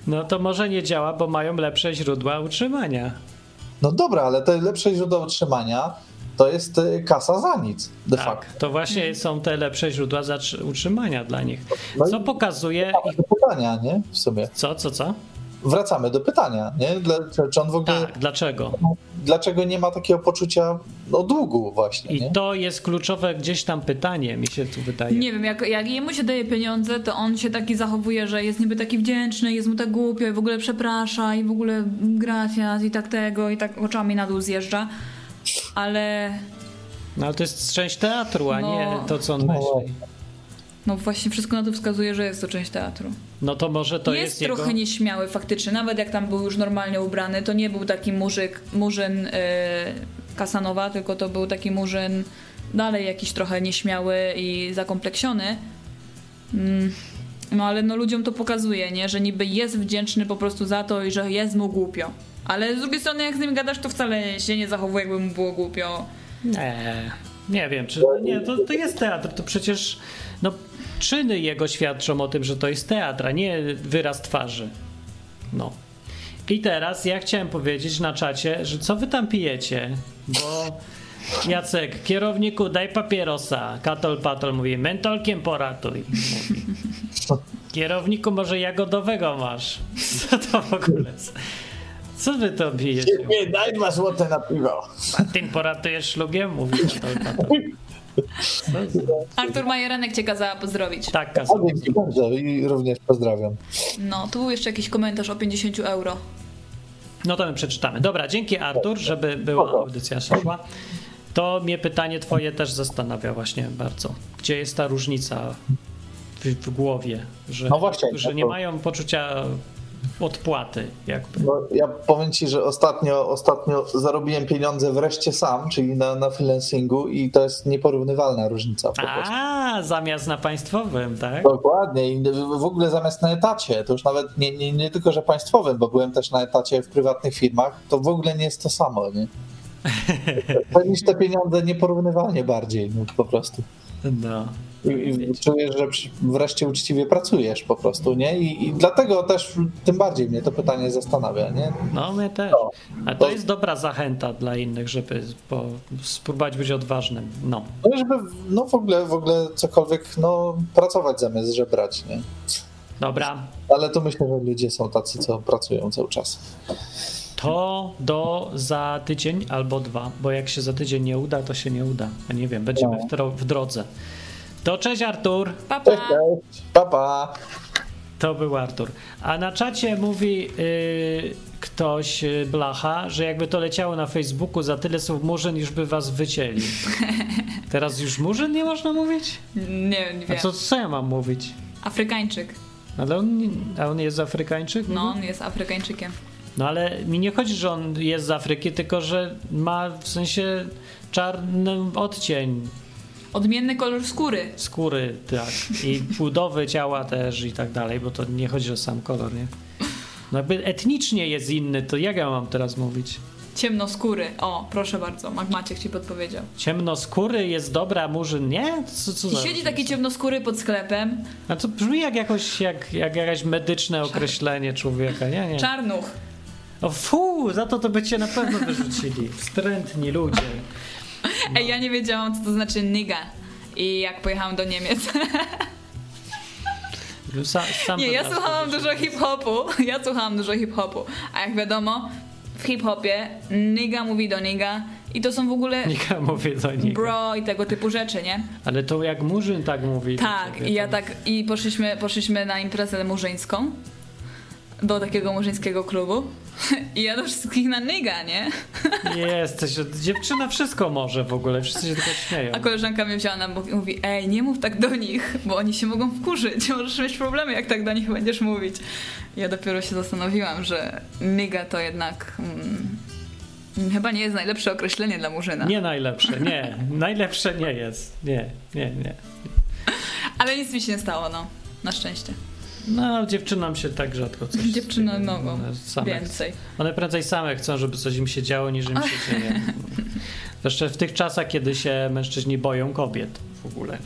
No to może nie działa, bo mają lepsze źródła utrzymania. No dobra, ale to lepsze źródło utrzymania to jest y, kasa za nic, de facto. Tak, to właśnie są te lepsze źródła utrzymania dla nich. No Co pokazuje ich... Pytania, nie? W sumie. Co, co, co? Wracamy do pytania, nie? Dla, czy, czy on w ogóle, Tak, dlaczego? dlaczego nie ma takiego poczucia no, długu właśnie, I nie? to jest kluczowe gdzieś tam pytanie, mi się tu wydaje. Nie wiem, jak, jak jemu się daje pieniądze, to on się taki zachowuje, że jest niby taki wdzięczny, jest mu tak głupio i w ogóle przeprasza i w ogóle gracias i tak tego i tak oczami na dół zjeżdża. Ale No ale to jest część teatru, a nie No. to, co on No. myśli. No właśnie wszystko na to wskazuje, że jest to część teatru. No to może to jest, jest, jego... trochę nieśmiały faktycznie, nawet jak tam był już normalnie ubrany, to nie był taki murzyk, murzyn yy, Kasanowa, tylko to był taki murzyn dalej jakiś trochę nieśmiały i zakompleksiony. Mm. No ale no ludziom to pokazuje, nie? Że niby jest wdzięczny po prostu za to i że jest mu głupio. Ale z drugiej strony jak z nim gadasz, to wcale się nie zachowuje, jakby mu było głupio. Nie, nie wiem, czy nie, to, to jest teatr, to przecież no, czyny jego świadczą o tym, że to jest teatr, a nie wyraz twarzy. No. I teraz ja chciałem powiedzieć na czacie, że co wy tam pijecie, bo Jacek, kierowniku, daj papierosa. Katol Patol mówi, mentolkiem poratuj. Mówi. Kierowniku, może jagodowego masz. Co to w ogóle jest? Co wy to pijecie? Nie, daj dwa złote na piwo. Tym poratujesz szlugiem? Mówi Katol Patol. Artur Majeranek cię kazała pozdrowić. Tak, A Kazu. dzięki bardzo i również pozdrawiam. No, tu był jeszcze jakiś komentarz o 50 euro. No to my przeczytamy. Dobra, dzięki Artur, żeby była audycja szła. To mnie pytanie twoje też zastanawia właśnie bardzo. Gdzie jest ta różnica w, w głowie, że No właśnie, którzy no nie mają poczucia odpłaty jakby. No, ja powiem ci, że ostatnio, ostatnio zarobiłem pieniądze wreszcie sam, czyli na, na freelancingu i to jest nieporównywalna różnica po prostu. A, zamiast na państwowym, tak? Dokładnie i w ogóle zamiast na etacie, to już nawet nie, nie, nie tylko, że państwowym, bo byłem też na etacie w prywatnych firmach, to w ogóle nie jest to samo, nie? Te pieniądze nieporównywalnie bardziej, no, po prostu. No. I, i czujesz, że wreszcie uczciwie pracujesz po prostu, nie? I, I dlatego też tym bardziej mnie to pytanie zastanawia, nie? No, my też. No. A to jest dobra zachęta dla innych, żeby po, spróbować być odważnym. No. No i żeby no w ogóle, w ogóle cokolwiek no, pracować zamiast żebrać, nie? Dobra, Ale to myślę, że ludzie są tacy, co pracują cały czas. to do za tydzień albo dwa, bo jak się za tydzień nie uda, to się nie uda. Ja nie wiem, będziemy w, dro- w drodze. To cześć Artur. Papa. Cześć, cześć. Pa, pa. To był Artur. A na czacie mówi yy, ktoś, yy, Blacha, że jakby to leciało na Facebooku, za tyle słów murzyn już by was wycięli. Teraz już murzyn nie można mówić? Nie, nie A wiem. co, co ja mam mówić? Afrykańczyk. Ale on, a on jest Afrykańczyk? No, on jest Afrykańczykiem. No ale mi nie chodzi, że on jest z Afryki, tylko że ma w sensie czarny odcień Odmienny kolor skóry. skóry, tak. I budowy ciała też i tak dalej, bo to nie chodzi o sam kolor, nie? No jakby etnicznie jest inny, to jak ja mam teraz mówić? Ciemnoskóry. O, proszę bardzo. Mac Maciek ci podpowiedział. Ciemnoskóry jest dobra, murzyn nie? Co, co I siedzi taki ciemnoskóry pod sklepem. A to brzmi jak jakoś, jak, jak jakieś medyczne określenie człowieka, nie? nie. Czarnuch. O fu, za to to by cię na pewno wyrzucili. Wstrętni ludzie. Ej, ja nie wiedziałam, co to znaczy nigga. I jak pojechałam do Niemiec. Sa, sam Nie, ja słuchałam dużo hip-hopu. Ja słuchałam dużo hip-hopu. A jak wiadomo, w hip-hopie nigga mówi do nigga i to są w ogóle Nika mówię do niego. bro i tego typu rzeczy, nie? Ale to jak murzyn tak mówi. Tak, i ja tak, i poszliśmy, poszliśmy na imprezę murzyńską do takiego murzyńskiego klubu i ja do wszystkich na nigga, nie? Jesteś, dziewczyna wszystko może w ogóle, wszyscy się tylko śmieją. A koleżanka mnie wzięła na bok i mówi, ej, nie mów tak do nich, bo oni się mogą wkurzyć, możesz mieć problemy, jak tak do nich będziesz mówić. Ja dopiero się zastanowiłam, że nigga to jednak mm, chyba nie jest najlepsze określenie dla murzyna. Nie najlepsze, nie. Najlepsze nie jest. Nie, nie, nie. Ale nic mi się nie stało, no. Na szczęście. No, dziewczynom się tak rzadko coś... Dziewczyny mogą One same więcej. One prędzej same chcą, żeby coś im się działo, niż im się dzieje. Zwłaszcza w tych czasach, kiedy się mężczyźni boją kobiet w ogóle.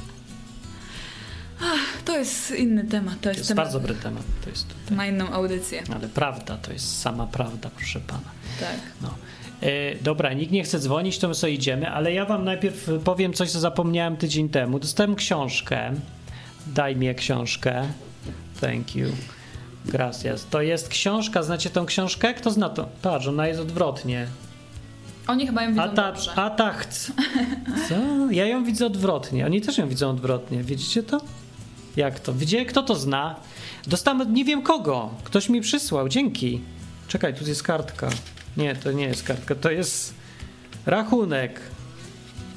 To jest inny temat. To To jest, jest temat bardzo dobry temat. To jest tutaj. na inną audycję. Ale prawda, to jest sama prawda, proszę pana. Tak. No. E, dobra, nikt nie chce dzwonić, to my sobie idziemy, ale ja wam najpierw powiem coś, co zapomniałem tydzień temu. Dostałem książkę. Daj mi książkę. Thank you. Gracias. To jest książka, znacie tą książkę? Kto zna to? Patrz, ona jest odwrotnie. Oni chyba ją widzą A ta, dobrze. a ta chc. Co? Ja ją widzę odwrotnie. Oni też ją widzą odwrotnie. Widzicie to? Jak to? Widzicie, kto to zna? Dostałem nie wiem kogo. Ktoś mi przysłał. Dzięki. Czekaj, tu jest kartka. Nie, to nie jest kartka. To jest rachunek.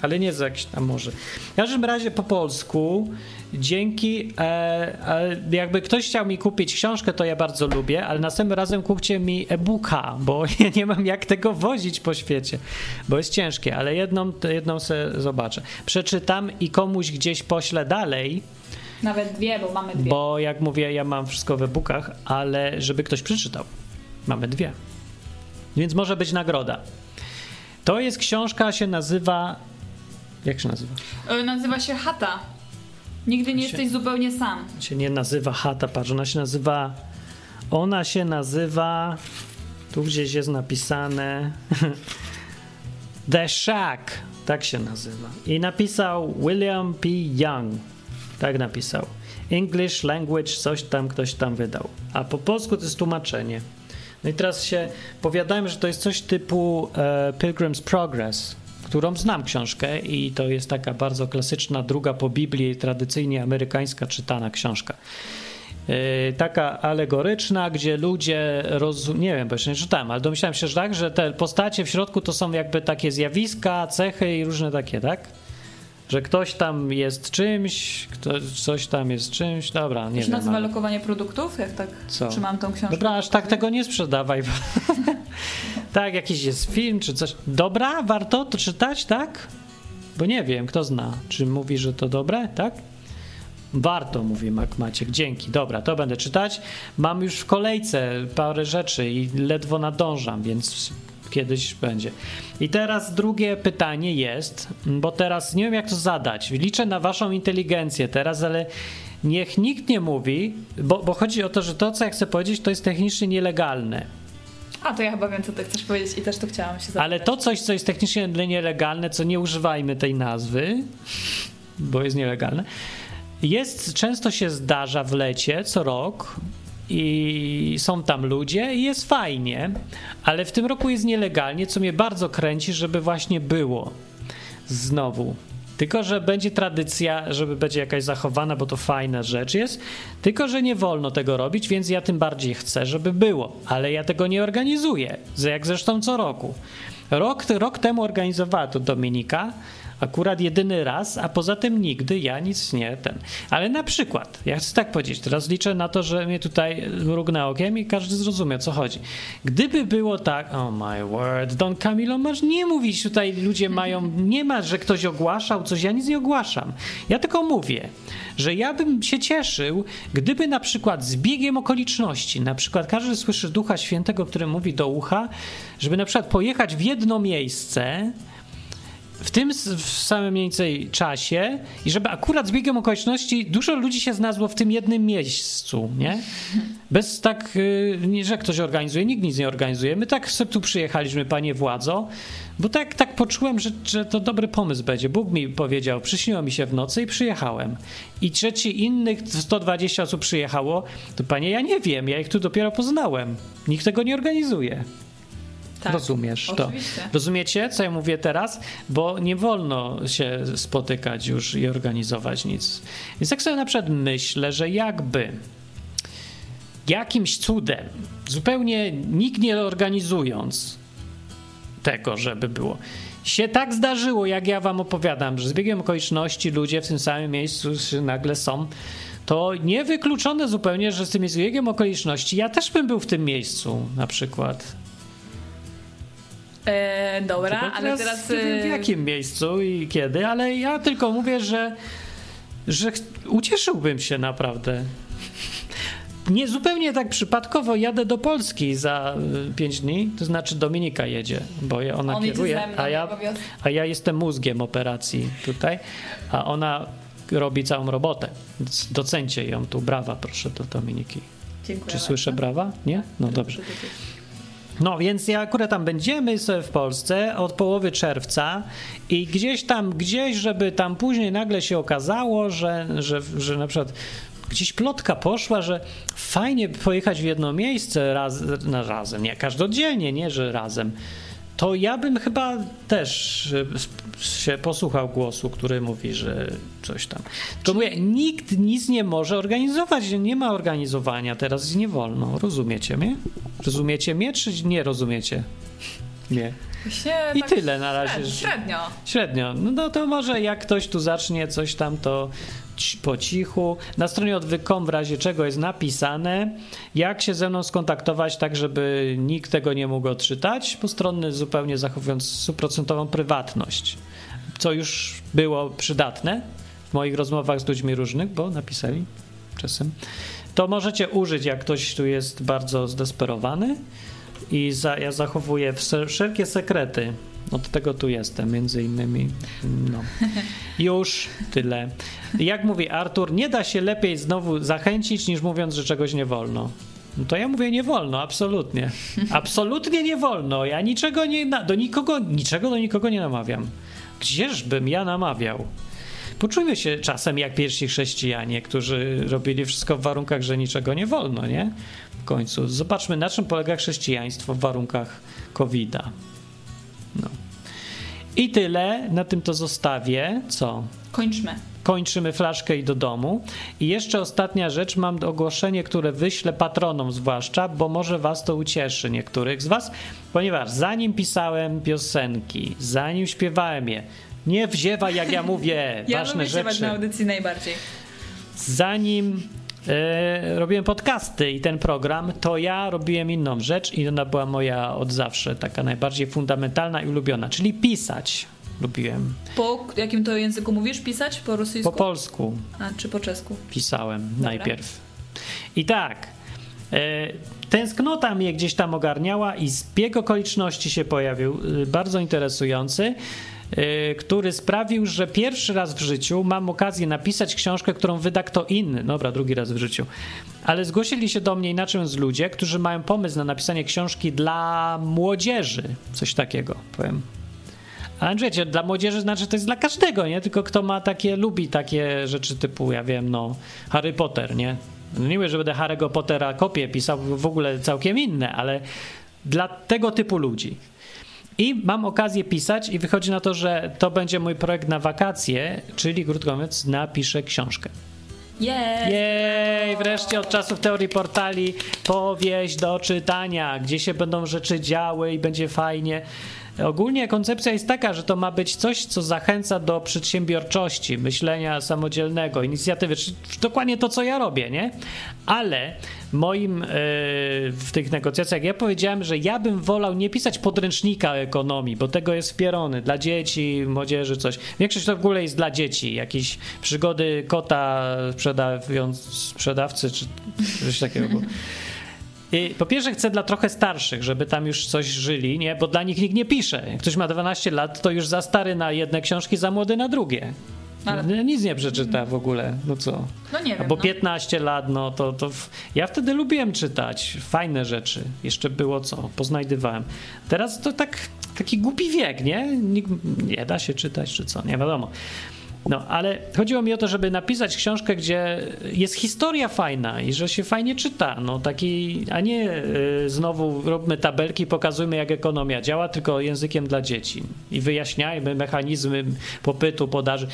Ale nie za jakiś tam może. W każdym razie po polsku dzięki, e, e, jakby ktoś chciał mi kupić książkę, to ja bardzo lubię, ale następnym razem kupcie mi e-booka, bo ja nie mam jak tego wozić po świecie, bo jest ciężkie, ale jedną, jedną se zobaczę. Przeczytam i komuś gdzieś poślę dalej, Nawet dwie, bo mamy dwie. bo jak mówię, ja mam wszystko w e-bookach, ale żeby ktoś przeczytał. Mamy dwie. Więc może być nagroda. To jest książka, się nazywa. Jak się nazywa? E, Nazywa się Hata. Nigdy nie Się- jesteś zupełnie sam. się nie nazywa chata, patrz, ona się nazywa. Ona się nazywa. Tu gdzieś jest napisane. The Shack. Tak się nazywa. I napisał William P. Young. Tak napisał. English language, coś tam ktoś tam wydał. A po polsku to jest tłumaczenie. No i teraz się powiadałem, że to jest coś typu e, Pilgrim's Progress, którą znam książkę i to jest taka bardzo klasyczna, druga po Biblii, tradycyjnie amerykańska czytana książka. E, taka alegoryczna, gdzie ludzie rozumieją, nie wiem, bo jeszcze nie czytałem, ale domyślałem się, że tak, że te postacie w środku to są jakby takie zjawiska, cechy i różne takie, tak? Że ktoś tam jest czymś, ktoś, coś tam jest czymś, dobra, nie wiem. nazywa ale- lokowanie produktów? Jak tak Co? trzymam tą książkę? Dobra, aż tak tego nie sprzedawaj. Tak, jakiś jest film czy coś. Dobra, warto to czytać, tak? Bo nie wiem, kto zna. Czy mówi, że to dobre, tak? Warto, mówi Mac Maciek. Dzięki. Dobra, to będę czytać. Mam już w kolejce parę rzeczy i ledwo nadążam, więc kiedyś będzie. I teraz drugie pytanie jest, bo teraz nie wiem jak to zadać. Liczę na waszą inteligencję teraz, ale niech nikt nie mówi, bo, bo chodzi o to, że to, co ja chcę powiedzieć, to jest technicznie nielegalne. A, to ja chyba wiem, co ty chcesz powiedzieć i też to chciałam się zapytać. Ale to coś, co jest technicznie nielegalne, co nie używajmy tej nazwy, bo jest nielegalne, jest, często się zdarza w lecie, co rok, i są tam ludzie i jest fajnie, ale w tym roku jest nielegalnie, co mnie bardzo kręci, żeby właśnie było znowu. Tylko, że będzie tradycja, żeby będzie jakaś zachowana, bo to fajna rzecz jest. Tylko, że nie wolno tego robić, więc ja tym bardziej chcę, żeby było. Ale ja tego nie organizuję, jak zresztą co roku. Rok, rok temu organizowała to Dominika, akurat jedyny raz, a poza tym nigdy ja nic nie ten. Ale na przykład, ja chcę tak powiedzieć, teraz liczę na to, że mnie tutaj mrugnę okiem i każdy zrozumie, o co chodzi. Gdyby było tak, oh my word, Don Camilo, masz nie mówić, tutaj ludzie mają, nie ma, że ktoś ogłaszał coś, ja nic nie ogłaszam. Ja tylko mówię, że ja bym się cieszył, gdyby na przykład z biegiem okoliczności, na przykład każdy słyszy Ducha Świętego, który mówi do ucha, żeby na przykład pojechać w jedno miejsce, w tym w samym mniej więcej czasie i żeby akurat z biegiem okoliczności dużo ludzi się znalazło w tym jednym miejscu, nie? Bez tak, y, nie, że ktoś organizuje, nikt nic nie organizuje. My tak sobie tu przyjechaliśmy, panie władzo, bo tak, tak poczułem, że, że to dobry pomysł będzie. Bóg mi powiedział, przyśniło mi się w nocy i przyjechałem. I trzeci innych 120 osób przyjechało, to panie, ja nie wiem, ja ich tu dopiero poznałem. Nikt tego nie organizuje. Tak, Rozumiesz to. oczywiście. Rozumiecie, co ja mówię teraz? Bo nie wolno się spotykać już i organizować nic. Więc tak sobie na przykład myślę, że jakby jakimś cudem, zupełnie nikt nie organizując tego, żeby było, się tak zdarzyło, jak ja wam opowiadam, że z biegiem okoliczności ludzie w tym samym miejscu nagle są, to niewykluczone zupełnie, że z tym biegiem okoliczności ja też bym był w tym miejscu na przykład. E, dobra, Tylko ale teraz... nie wiem w e, jakim miejscu i kiedy, ale ja tylko mówię, że, że ucieszyłbym się naprawdę. Nie zupełnie tak przypadkowo jadę do Polski za 5 dni, to znaczy Dominika jedzie, bo ona On kieruje, a ja, a ja jestem mózgiem operacji tutaj, a ona robi całą robotę. Docencie ją tu, brawa proszę do Dominiki. Dziękuję Czy słyszę bardzo. brawa? Nie? No dobrze. No więc ja akurat tam będziemy sobie w Polsce od połowy czerwca i gdzieś tam, gdzieś, żeby tam później nagle się okazało, że, że, że na przykład gdzieś plotka poszła, że fajnie pojechać w jedno miejsce raz, no, razem, nie każdodzielnie, nie, że razem. To ja bym chyba też y, się posłuchał głosu, który mówi, że coś tam. Tylko mówię, nikt nic nie może organizować, nie ma organizowania teraz nie wolno. Rozumiecie mnie? Rozumiecie mnie, czy nie rozumiecie? Nie. Właśnie I tak tyle na razie. śred- Średnio. Średnio. No, no to może jak ktoś tu zacznie coś tam, to po cichu. Na stronie odwyk.com w razie czego jest napisane, jak się ze mną skontaktować, tak żeby nikt tego nie mógł odczytać, postronny zupełnie zachowując stuprocentową prywatność, co już było przydatne w moich rozmowach z ludźmi różnych, bo napisali czasem. To możecie użyć, jak ktoś tu jest bardzo zdesperowany i za, ja zachowuję wszelkie sekrety. Od tego tu jestem, między innymi. No. Już tyle. Jak mówi Artur, nie da się lepiej znowu zachęcić, niż mówiąc, że czegoś nie wolno. No to ja mówię, nie wolno, absolutnie. Absolutnie nie wolno. Ja niczego nie, do nikogo, niczego do nikogo nie namawiam. Gdzieżbym ja namawiał? Poczujmy się czasem jak pierwsi chrześcijanie, którzy robili wszystko w warunkach, że niczego nie wolno, nie? W końcu. Zobaczmy, na czym polega chrześcijaństwo w warunkach COVID-a. No. I tyle. Na tym to zostawię. Co? Kończmy. Kończymy flaszkę i do domu. I jeszcze ostatnia rzecz, mam ogłoszenie, które wyślę patronom zwłaszcza, bo może was to ucieszy niektórych z was, ponieważ zanim pisałem piosenki, zanim śpiewałem je, nie wziewa jak ja mówię, Ja ważne lubię rzeczy. na audycji najbardziej. Zanim e, robiłem podcasty i ten program, to ja robiłem inną rzecz i ona była moja od zawsze taka najbardziej fundamentalna i ulubiona, czyli pisać. Lubiłem. Po jakim to języku mówisz? Pisać? Po rosyjsku? Po polsku A, czy po czesku? pisałem najpierw. I tak, e, tęsknota mnie gdzieś tam ogarniała i zbieg okoliczności się pojawił, e, bardzo interesujący, który sprawił, że pierwszy raz w życiu mam okazję napisać książkę, którą wyda kto inny. Dobra, drugi raz w życiu. Ale zgłosili się do mnie inaczej mówiąc ludzie, którzy mają pomysł na napisanie książki dla młodzieży. Coś takiego, powiem. Ale wiecie, dla młodzieży znaczy to jest dla każdego, nie? Tylko kto ma takie, lubi takie rzeczy typu, ja wiem, no, Harry Potter, nie? No nie mówię, że będę Harry'ego Pottera kopię pisał, w ogóle całkiem inne, ale dla tego typu ludzi. I mam okazję pisać i wychodzi na to, że to będzie mój projekt na wakacje, czyli krótko mówiąc, napiszę książkę. Jej! Jej, wreszcie od czasów teorii portali powieść do czytania, gdzie się będą rzeczy działy i będzie fajnie. Ogólnie koncepcja jest taka, że to ma być coś, co zachęca do przedsiębiorczości, myślenia samodzielnego, inicjatywy. Dokładnie to, co ja robię, nie? Ale moim yy, w tych negocjacjach ja powiedziałem, że ja bym wolał nie pisać podręcznika ekonomii, bo tego jest wpierony dla dzieci, młodzieży, coś. Większość to w ogóle jest dla dzieci. Jakieś przygody kota sprzedawcy, czy coś takiego. Bo po pierwsze chcę dla trochę starszych, żeby tam już coś żyli, nie? Bo dla nich nikt nie pisze. Jak ktoś ma 12 lat, to już za stary na jedne książki, za młody na drugie. Ale- No, Nic nie przeczyta w ogóle. No co? No nie wiem. Albo no. 15 lat, no to, to w... ja wtedy lubiłem czytać fajne rzeczy. Jeszcze było co, poznajdywałem. Teraz to tak taki głupi wiek, nie? Nikt, nie da się czytać, czy co, nie wiadomo. No, ale chodziło mi o to, żeby napisać książkę, gdzie jest historia fajna i że się fajnie czyta. No, taki, a nie y, znowu róbmy tabelki, pokazujmy, jak ekonomia działa, tylko językiem dla dzieci i wyjaśniajmy mechanizmy popytu, podaży.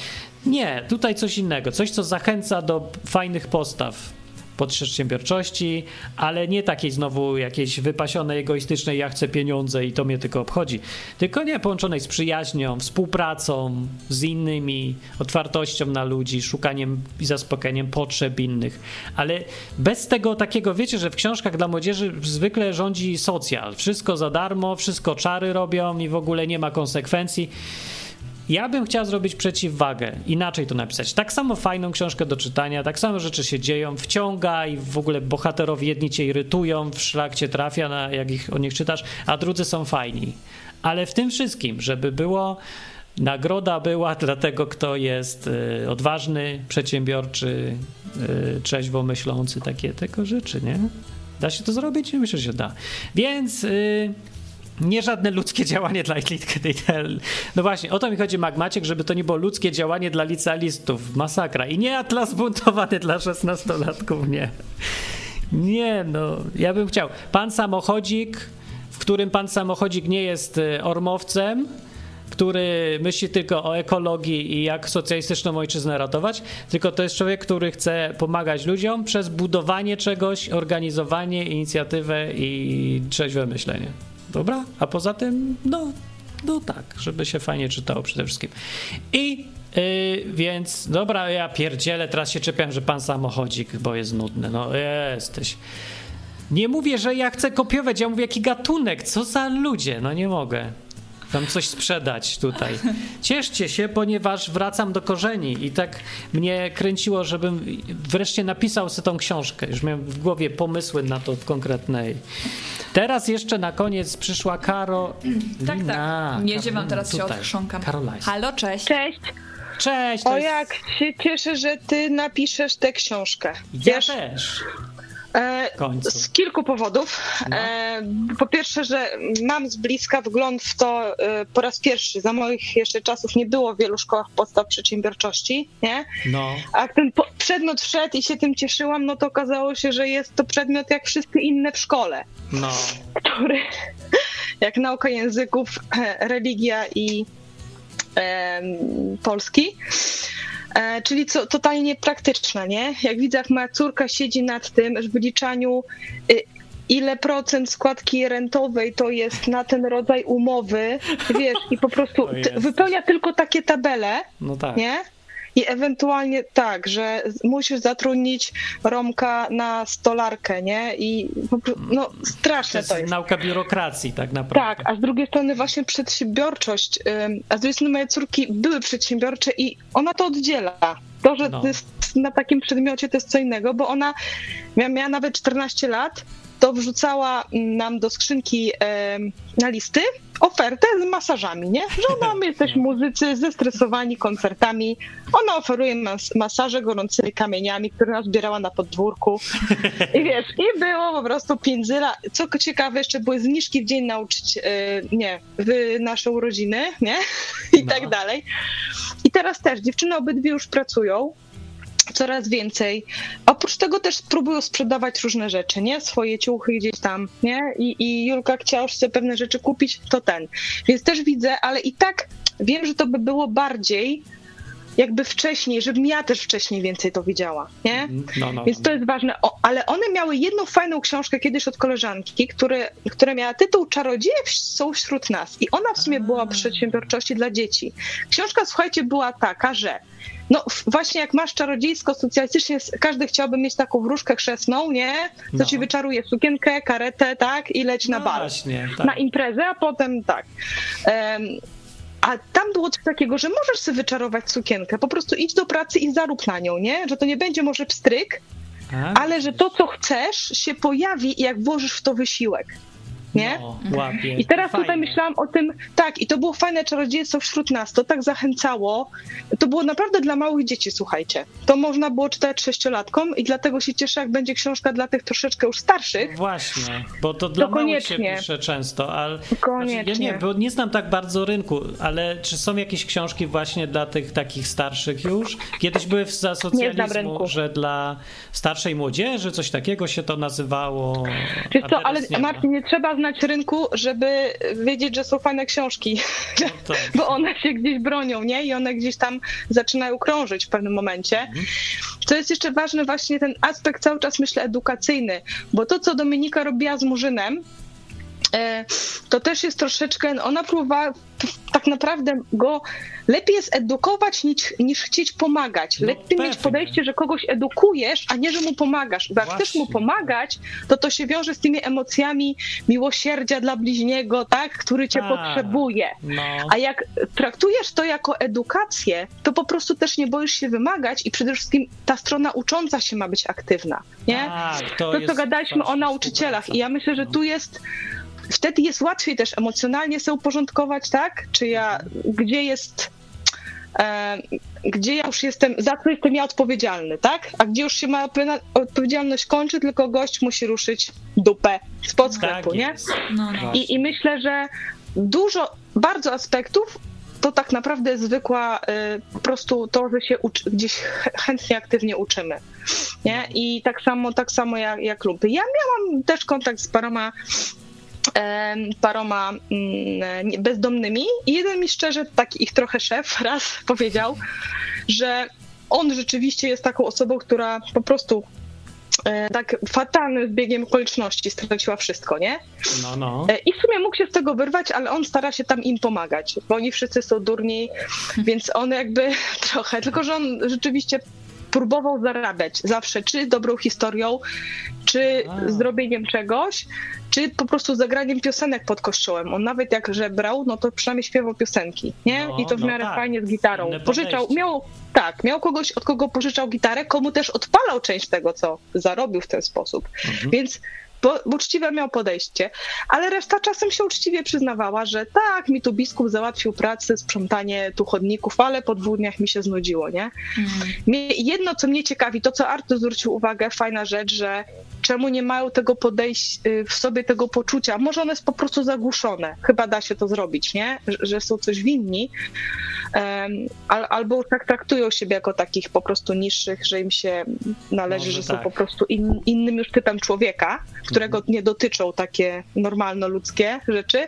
Nie, tutaj coś innego, coś, co zachęca do fajnych postaw przedsiębiorczości, ale nie takiej znowu jakiejś wypasionej, egoistycznej, ja chcę pieniądze i to mnie tylko obchodzi. Tylko nie połączonej z przyjaźnią, współpracą z innymi, otwartością na ludzi, szukaniem i zaspokajaniem potrzeb innych. Ale bez tego takiego, wiecie, że w książkach dla młodzieży zwykle rządzi socjal. Wszystko za darmo, wszystko czary robią i w ogóle nie ma konsekwencji. Ja bym chciał zrobić przeciwwagę, inaczej to napisać. Tak samo fajną książkę do czytania, tak samo rzeczy się dzieją, wciąga i w ogóle bohaterowie jedni cię irytują, w szlak cię trafia, na, jak ich, o nich czytasz, a drudzy są fajni. Ale w tym wszystkim, żeby było, nagroda była dla tego, kto jest y, odważny, przedsiębiorczy, y, trzeźwo myślący, takie tego rzeczy, nie? Da się to zrobić? Myślę, że się da. Więc... Y, nie żadne ludzkie działanie dla licealistów. No właśnie, o to mi chodzi, Magmaciek, żeby to nie było ludzkie działanie dla licealistów. Masakra. I nie atlas buntowany dla szesnastolatków, nie. Nie, no, ja bym chciał. Pan samochodzik, w którym pan samochodzik nie jest y, ormowcem, który myśli tylko o ekologii i jak socjalistyczną ojczyznę ratować, tylko to jest człowiek, który chce pomagać ludziom przez budowanie czegoś, organizowanie, inicjatywę i trzeźwe myślenie. Dobra? A poza tym, no, no tak, żeby się fajnie czytało przede wszystkim. I yy, więc, dobra, ja pierdzielę, teraz się czepiam, że pan samochodzik, bo jest nudny. No jesteś. Nie mówię, że ja chcę kopiować, ja mówię jaki gatunek, co za ludzie, no nie mogę wam coś sprzedać tutaj. Cieszcie się, ponieważ wracam do korzeni i tak mnie kręciło, żebym wreszcie napisał sobie tą książkę. Już miałem w głowie pomysły na to konkretnej. Teraz jeszcze na koniec przyszła Karo. Tak, tak. Nie ziewam teraz się odchrząkam. Karolajs. Halo, cześć. Cześć. Cześć. O jest- jak się cieszę, że ty napiszesz tę książkę. Ja Wiesz, też. E, końcu. z kilku powodów. No. E, po pierwsze, że mam z bliska wgląd w to e, po raz pierwszy. Za moich jeszcze czasów nie było w wielu szkołach podstaw przedsiębiorczości, nie? No. A jak ten przedmiot wszedł i się tym cieszyłam, no to okazało się, że jest to przedmiot jak wszystkie inne w szkole, No. który jak nauka języków, e, religia i em, polski. E, czyli co, totalnie praktyczne, nie? Jak widzę, jak moja córka siedzi nad tym, w wyliczaniu, y, ile procent składki rentowej to jest na ten rodzaj umowy, wiesz, i po prostu wypełnia tylko takie tabele, No tak. nie? I ewentualnie tak, że musisz zatrudnić Romka na stolarkę, nie? I prostu, no To straszne jest to jest. nauka biurokracji tak naprawdę. Tak, a z drugiej strony właśnie przedsiębiorczość, a z drugiej strony moje córki były przedsiębiorcze i ona to oddziela. To, że No. to na takim przedmiocie to jest co innego, bo ona miała, miała nawet 14 lat to wrzucała nam do skrzynki na listy ofertę z masażami, nie? Że ona, my jesteśmy muzycy zestresowani koncertami, ona oferuje mas masaże gorącymi kamieniami, które nazbierała na podwórku i wiesz, i było po prostu piędzyla. Co ciekawe, jeszcze były zniżki w dzień nauczyć, e, nie, w nasze urodziny, nie? I No. tak dalej. I teraz też dziewczyny obydwie już pracują, coraz więcej. Oprócz tego też próbują sprzedawać różne rzeczy, nie? Swoje ciuchy gdzieś tam, nie? I, i Julka chciała sobie pewne rzeczy kupić, to ten. Więc też widzę, ale i tak wiem, że to by było bardziej jakby wcześniej, żebym ja też wcześniej więcej to widziała, nie? No, no, Więc to jest ważne. O, ale one miały jedną fajną książkę kiedyś od koleżanki, które, która miała tytuł Czarodzieje są wśród nas. I ona w sumie była o przedsiębiorczości dla dzieci. Książka, słuchajcie, była taka, że no właśnie jak masz czarodziejsko, socjalistycznie, każdy chciałby mieć taką wróżkę chrzestną, nie? Co No. ci wyczaruje sukienkę, karetę, tak? I leć na No bal właśnie, tak. na imprezę, a potem tak. Em, a tam było coś takiego, że możesz sobie wyczarować sukienkę, po prostu idź do pracy i zarób na nią, nie? Że to nie będzie może pstryk, A, ale że to, co chcesz, się pojawi, jak włożysz w to wysiłek. Nie? No, łapie. I teraz Fajne. tutaj myślałam o tym, tak, i to było fajne czarodziejstwo wśród nas, to tak zachęcało. To było naprawdę dla małych dzieci, słuchajcie. To można było czytać sześciolatkom i dlatego się cieszę, jak będzie książka dla tych troszeczkę już starszych. Właśnie, bo to dla małych się pisze często, ale Koniecznie. Znaczy, ja nie, bo nie znam tak bardzo rynku, ale czy są jakieś książki właśnie dla tych takich starszych już? Kiedyś były w socjalizmu, że dla starszej młodzieży coś takiego się to nazywało. Wiesz co, ale nie ma. Martin, nie trzeba znać rynku, żeby wiedzieć, że są fajne książki, No tak. bo one się gdzieś bronią, nie? I one gdzieś tam zaczynają krążyć w pewnym momencie. Mhm. Co jest jeszcze ważny, właśnie ten aspekt cały czas, myślę, edukacyjny, bo to, co Dominika robiła z Murzynem, to też jest troszeczkę, ona próbowała tak naprawdę go lepiej jest edukować niż, niż chcieć pomagać. No lepiej mieć pewnie. podejście, że kogoś edukujesz, a nie, że mu pomagasz. Bo jak chcesz mu pomagać, to to się wiąże z tymi emocjami miłosierdzia dla bliźniego, tak, który cię Tak. potrzebuje. No, A jak traktujesz to jako edukację, to po prostu też nie boisz się wymagać i przede wszystkim ta strona ucząca się ma być aktywna, nie? tak, to, to co gadaliśmy o nauczycielach. I ja myślę, że tu jest. Wtedy jest łatwiej też emocjonalnie sobie uporządkować, tak? Czy ja, gdzie jest. E, gdzie ja już jestem, za co jestem ja odpowiedzialny, tak? A gdzie już się ma odpowiedzialna- odpowiedzialność kończy, tylko gość musi ruszyć dupę spod Tak sklepu, nie? jest. No, no. I, I myślę, że dużo, bardzo aspektów to tak naprawdę zwykła y, po prostu to, że się uczy, gdzieś ch- chętnie, aktywnie uczymy. Nie? I tak samo, tak samo jak, jak. Ja miałam też kontakt z paroma paroma mm, bezdomnymi i jeden mi szczerze, taki ich trochę szef raz powiedział, że on rzeczywiście jest taką osobą, która po prostu e, tak fatalnym zbiegiem okoliczności straciła wszystko, nie? No, no. E, I w sumie mógł się z tego wyrwać, ale on stara się tam im pomagać, bo oni wszyscy są durni, więc on jakby trochę, tylko że on rzeczywiście próbował zarabiać zawsze, czy dobrą historią, czy A. zrobieniem czegoś, czy po prostu zagraniem piosenek pod kościołem. On nawet jak żebrał, no to przynajmniej śpiewał piosenki, nie? No, I to w no miarę tak. fajnie z gitarą. Pożyczał, miał, tak, miał kogoś, od kogo pożyczał gitarę, komu też odpalał część tego, co zarobił w ten sposób. Mhm. Więc bo, bo uczciwe miał podejście, ale reszta czasem się uczciwie przyznawała, że tak, mi tu biskup załatwił pracę, sprzątanie tu chodników, ale po dwóch dniach mi się znudziło, nie? Mm. Mnie, jedno, co mnie ciekawi, to co Artur zwrócił uwagę, fajna rzecz, że czemu nie mają tego podejścia, w sobie tego poczucia, może one jest po prostu zagłuszone, chyba da się to zrobić, nie? Że, są coś winni, albo tak traktują siebie jako takich po prostu niższych, że im się należy, Może że są tak. po prostu in, innym już typem człowieka, którego nie dotyczą takie normalno-ludzkie rzeczy,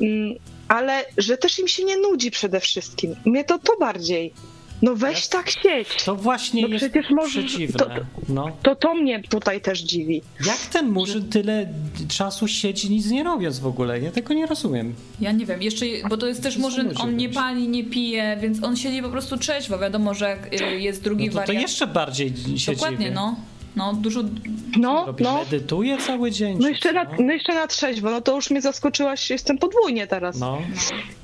Mm, ale że też im się nie nudzi przede wszystkim. Mnie to to bardziej. No weź Jest- tak sieć. To właśnie No jest przecież może- przeciwne. to- to- No. To to mnie tutaj też dziwi. Jak ten murzyn tyle czasu siedzi nic nie robiąc w ogóle? Ja tego nie rozumiem. Ja nie wiem, jeszcze, bo to jest też To może, on nie pali, nie pije, więc on siedzi po prostu trzeźwo. Wiadomo, że y, jest drugi No to, to wariant. jeszcze bardziej się Dokładnie, dziwię. no. No, dużo... No, Robi, no. Medytuje cały dzień. No jeszcze, na, no jeszcze na trzeźwo, no to już mnie zaskoczyłaś, jestem podwójnie teraz. No,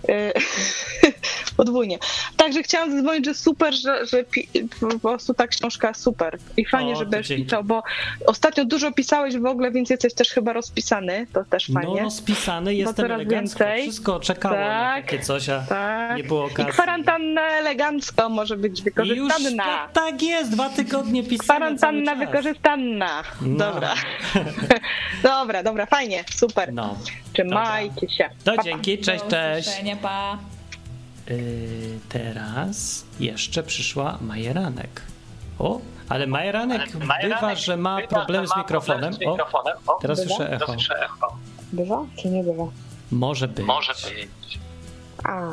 E, podwójnie. Także chciałam zadzwonić, że super, że, że pi- po prostu ta książka super i fajnie, O, że będziesz pisał, bo ostatnio dużo pisałeś w ogóle, więc jesteś też chyba rozpisany, to też No fajnie. rozpisany, jestem elegancko. więcej. Wszystko czekało na Tak, takie coś, a tak. nie było I okazji. kwarantanna elegancko może być I już wykorzystanna. tak, tak jest, dwa tygodnie pisania Kwarantanna cały czas. wykorzystanna. No. Dobra. dobra, dobra, fajnie, super. No, Trzymajcie się. to Pa, dzięki, cześć, Do cześć. usłyszenia, pa. Yy, teraz jeszcze przyszła Majeranek. O, ale Majeranek bywa, że ma problemy z mikrofonem. O, teraz słyszę echo. Bywa czy nie bywa? Może być. A,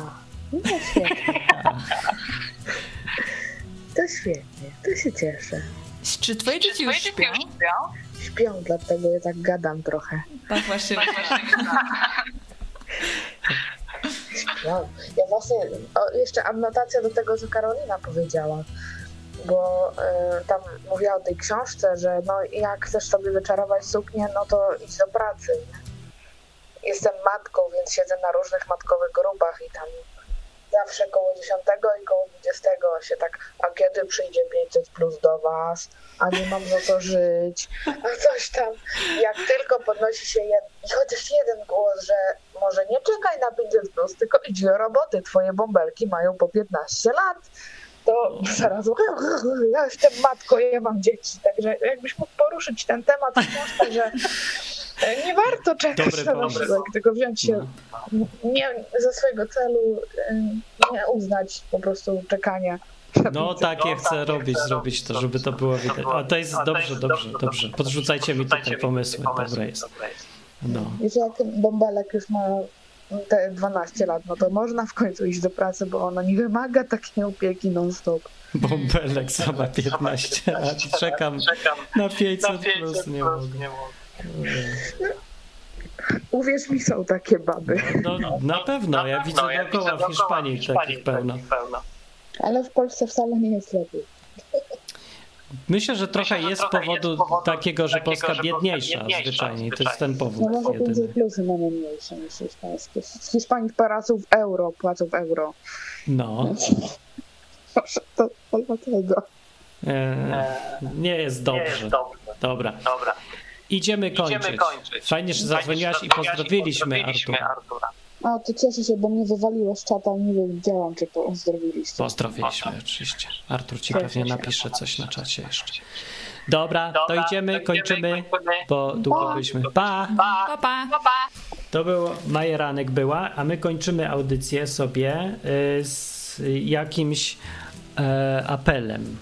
no świetnie. To świetnie, to się cieszę. Czy twoje dzieci już śpią? Śpią, dlatego ja tak gadam trochę. Tak właśnie. No, ja właśnie, o, jeszcze adnotacja do tego, co Karolina powiedziała, bo e, tam mówiła o tej książce, że no jak chcesz sobie wyczarować suknię, no to idź do pracy. Jestem matką, więc siedzę na różnych matkowych grupach i tam zawsze koło 10 i koło 20 się tak, a kiedy przyjdzie 500 plus do was, a nie mam za co żyć, a coś tam. Jak tylko podnosi się jed... i chociaż jeden głos, że może nie czekaj na 500 plus, tylko idź do roboty, twoje bąbelki mają po 15 lat, to zaraz ja jestem matką, ja mam dzieci, także jakbyś mógł poruszyć ten temat książce, że nie warto czekać Dobry na pomysł. tylko wziąć się nie, ze swojego celu e, nie uznać po prostu czekania. No takie chcę robić, zrobić to, żeby to było widać. A to jest dobrze, dobrze, dobrze. Podrzucajcie mi tutaj pomysły, dobre jest. No. Wiesz, jak bąbelek już ma te 12 lat, no to można w końcu iść do pracy, bo ona nie wymaga takiej opieki non-stop. Bąbelek sama 15 lat. Czekam na 500 plus, nie mogę. Uwierz mi, są takie baby. No, na pewno, ja widzę dookoła w Hiszpanii takich pełno. Ale w Polsce wcale nie jest lepiej. Myślę, że trochę jest z powodu takiego, że Polska biedniejsza zwyczajnie. i To jest ten No powód może 500 jedyny. plusy mamy mniejsze niż hiszpańskie. Z Hiszpanii płacą w euro, płacą w euro. No, Może to, to dlatego. e, nie jest dobrze. Dobra. Idziemy kończyć. Fajnie, że zadzwoniłaś i pozdrowiliśmy Artura. O, to cieszę się, bo mnie wywaliło z czata, nie wiedziałam, czy pozdrowiliście. Pozdrowiliśmy oczywiście. Artur ci pewnie napisze coś na czacie jeszcze. Dobra, to idziemy, kończymy, bo długo byliśmy. Pa! Pa, pa. To był Majeranek była, a my kończymy audycję sobie y, z jakimś e, apelem.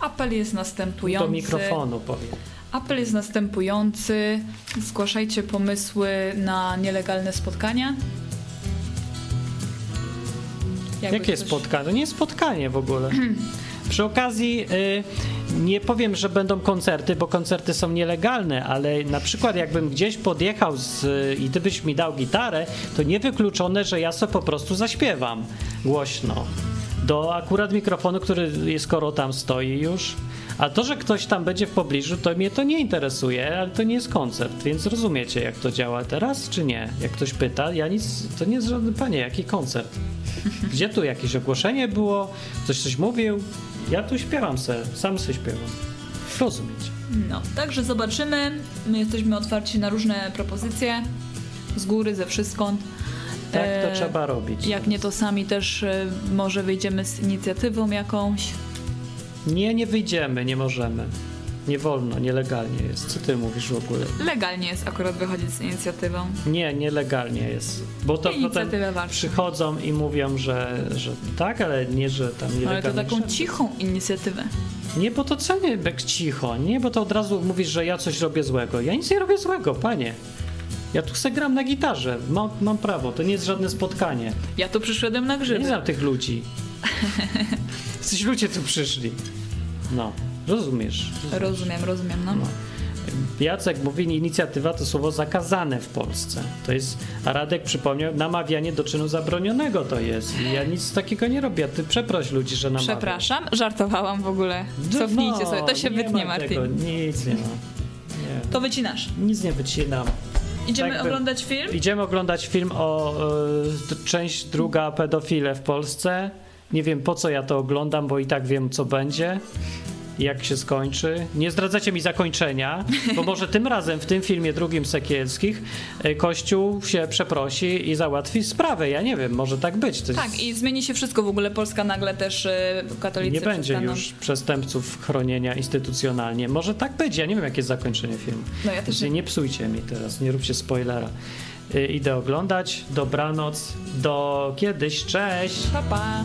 Apel jest następujący. Do mikrofonu powiem. Apel jest następujący. Zgłaszajcie pomysły na nielegalne spotkania. Jakby Jakie ktoś- spotkanie? To nie jest spotkanie w ogóle. Przy okazji y, nie powiem, że będą koncerty, bo koncerty są nielegalne, ale na przykład jakbym gdzieś podjechał z, i ty byś mi dał gitarę, to niewykluczone, że ja sobie po prostu zaśpiewam głośno. Do akurat mikrofonu, który skoro tam stoi już. A to, że ktoś tam będzie w pobliżu, to mnie to nie interesuje, ale to nie jest koncert, więc rozumiecie, jak to działa teraz, czy nie? Jak ktoś pyta, ja nic, to nie jest żaden, panie, jaki koncert? Gdzie tu jakieś ogłoszenie było? Ktoś coś mówił? Ja tu śpiewam se, sam se śpiewam. Rozumiecie? No, także zobaczymy. My jesteśmy otwarci na różne propozycje. Z góry, ze wszystkąd. Tak to E, trzeba robić. Jak nie to sami też e, może wyjdziemy z inicjatywą jakąś. Nie, nie wyjdziemy, nie możemy. Nie wolno, nielegalnie jest. Co ty mówisz w ogóle? Legalnie jest akurat wychodzić z inicjatywą. Nie, nielegalnie jest. Bo to potem Inicjatywę walczą. przychodzą i mówią, że, że tak, ale nie, że tam nielegalnie. Ale to taką wszędzie. cichą inicjatywę. Nie, bo to co nie cicho, nie, bo to od razu mówisz, że ja coś robię złego. Ja nic nie robię złego, panie. Ja tu se gram na gitarze, mam, mam prawo, to nie jest żadne spotkanie. Ja tu przyszedłem na Ja grzyby. nie znam tych ludzi. Coś ludzie tu przyszli. No, rozumiesz. Rozumiem, rozumiem, no. No. Jacek mówi, inicjatywa to słowo zakazane w Polsce. To jest, a Radek przypomniał, namawianie do czynu zabronionego to jest. Ja nic takiego nie robię. Ty przeproś ludzi, że namawiam. Przepraszam, żartowałam w ogóle. Cofnijcie sobie, to się nie wytnie, ma Martin. Tego, nic nie ma. Nie. To wycinasz. Nic nie wycinam. Idziemy oglądać film? Idziemy oglądać film o d- część druga pedofile w Polsce. Nie wiem po co ja to oglądam, bo i tak wiem co będzie. Jak się skończy. Nie zdradzacie mi zakończenia, bo może tym razem w tym filmie drugim Sekielskich e, Kościół się przeprosi i załatwi sprawę. Ja nie wiem, może tak być. Jest- Tak, i zmieni się wszystko w ogóle. Polska nagle też y, katolicy nie będzie przestaną- już przestępców chronienia instytucjonalnie. Może tak być, ja nie wiem, jakie jest zakończenie filmu. No ja też nie. nie. psujcie mi teraz, nie róbcie spoilera. Y, idę oglądać. Dobranoc. Do kiedyś. Cześć. Pa, pa.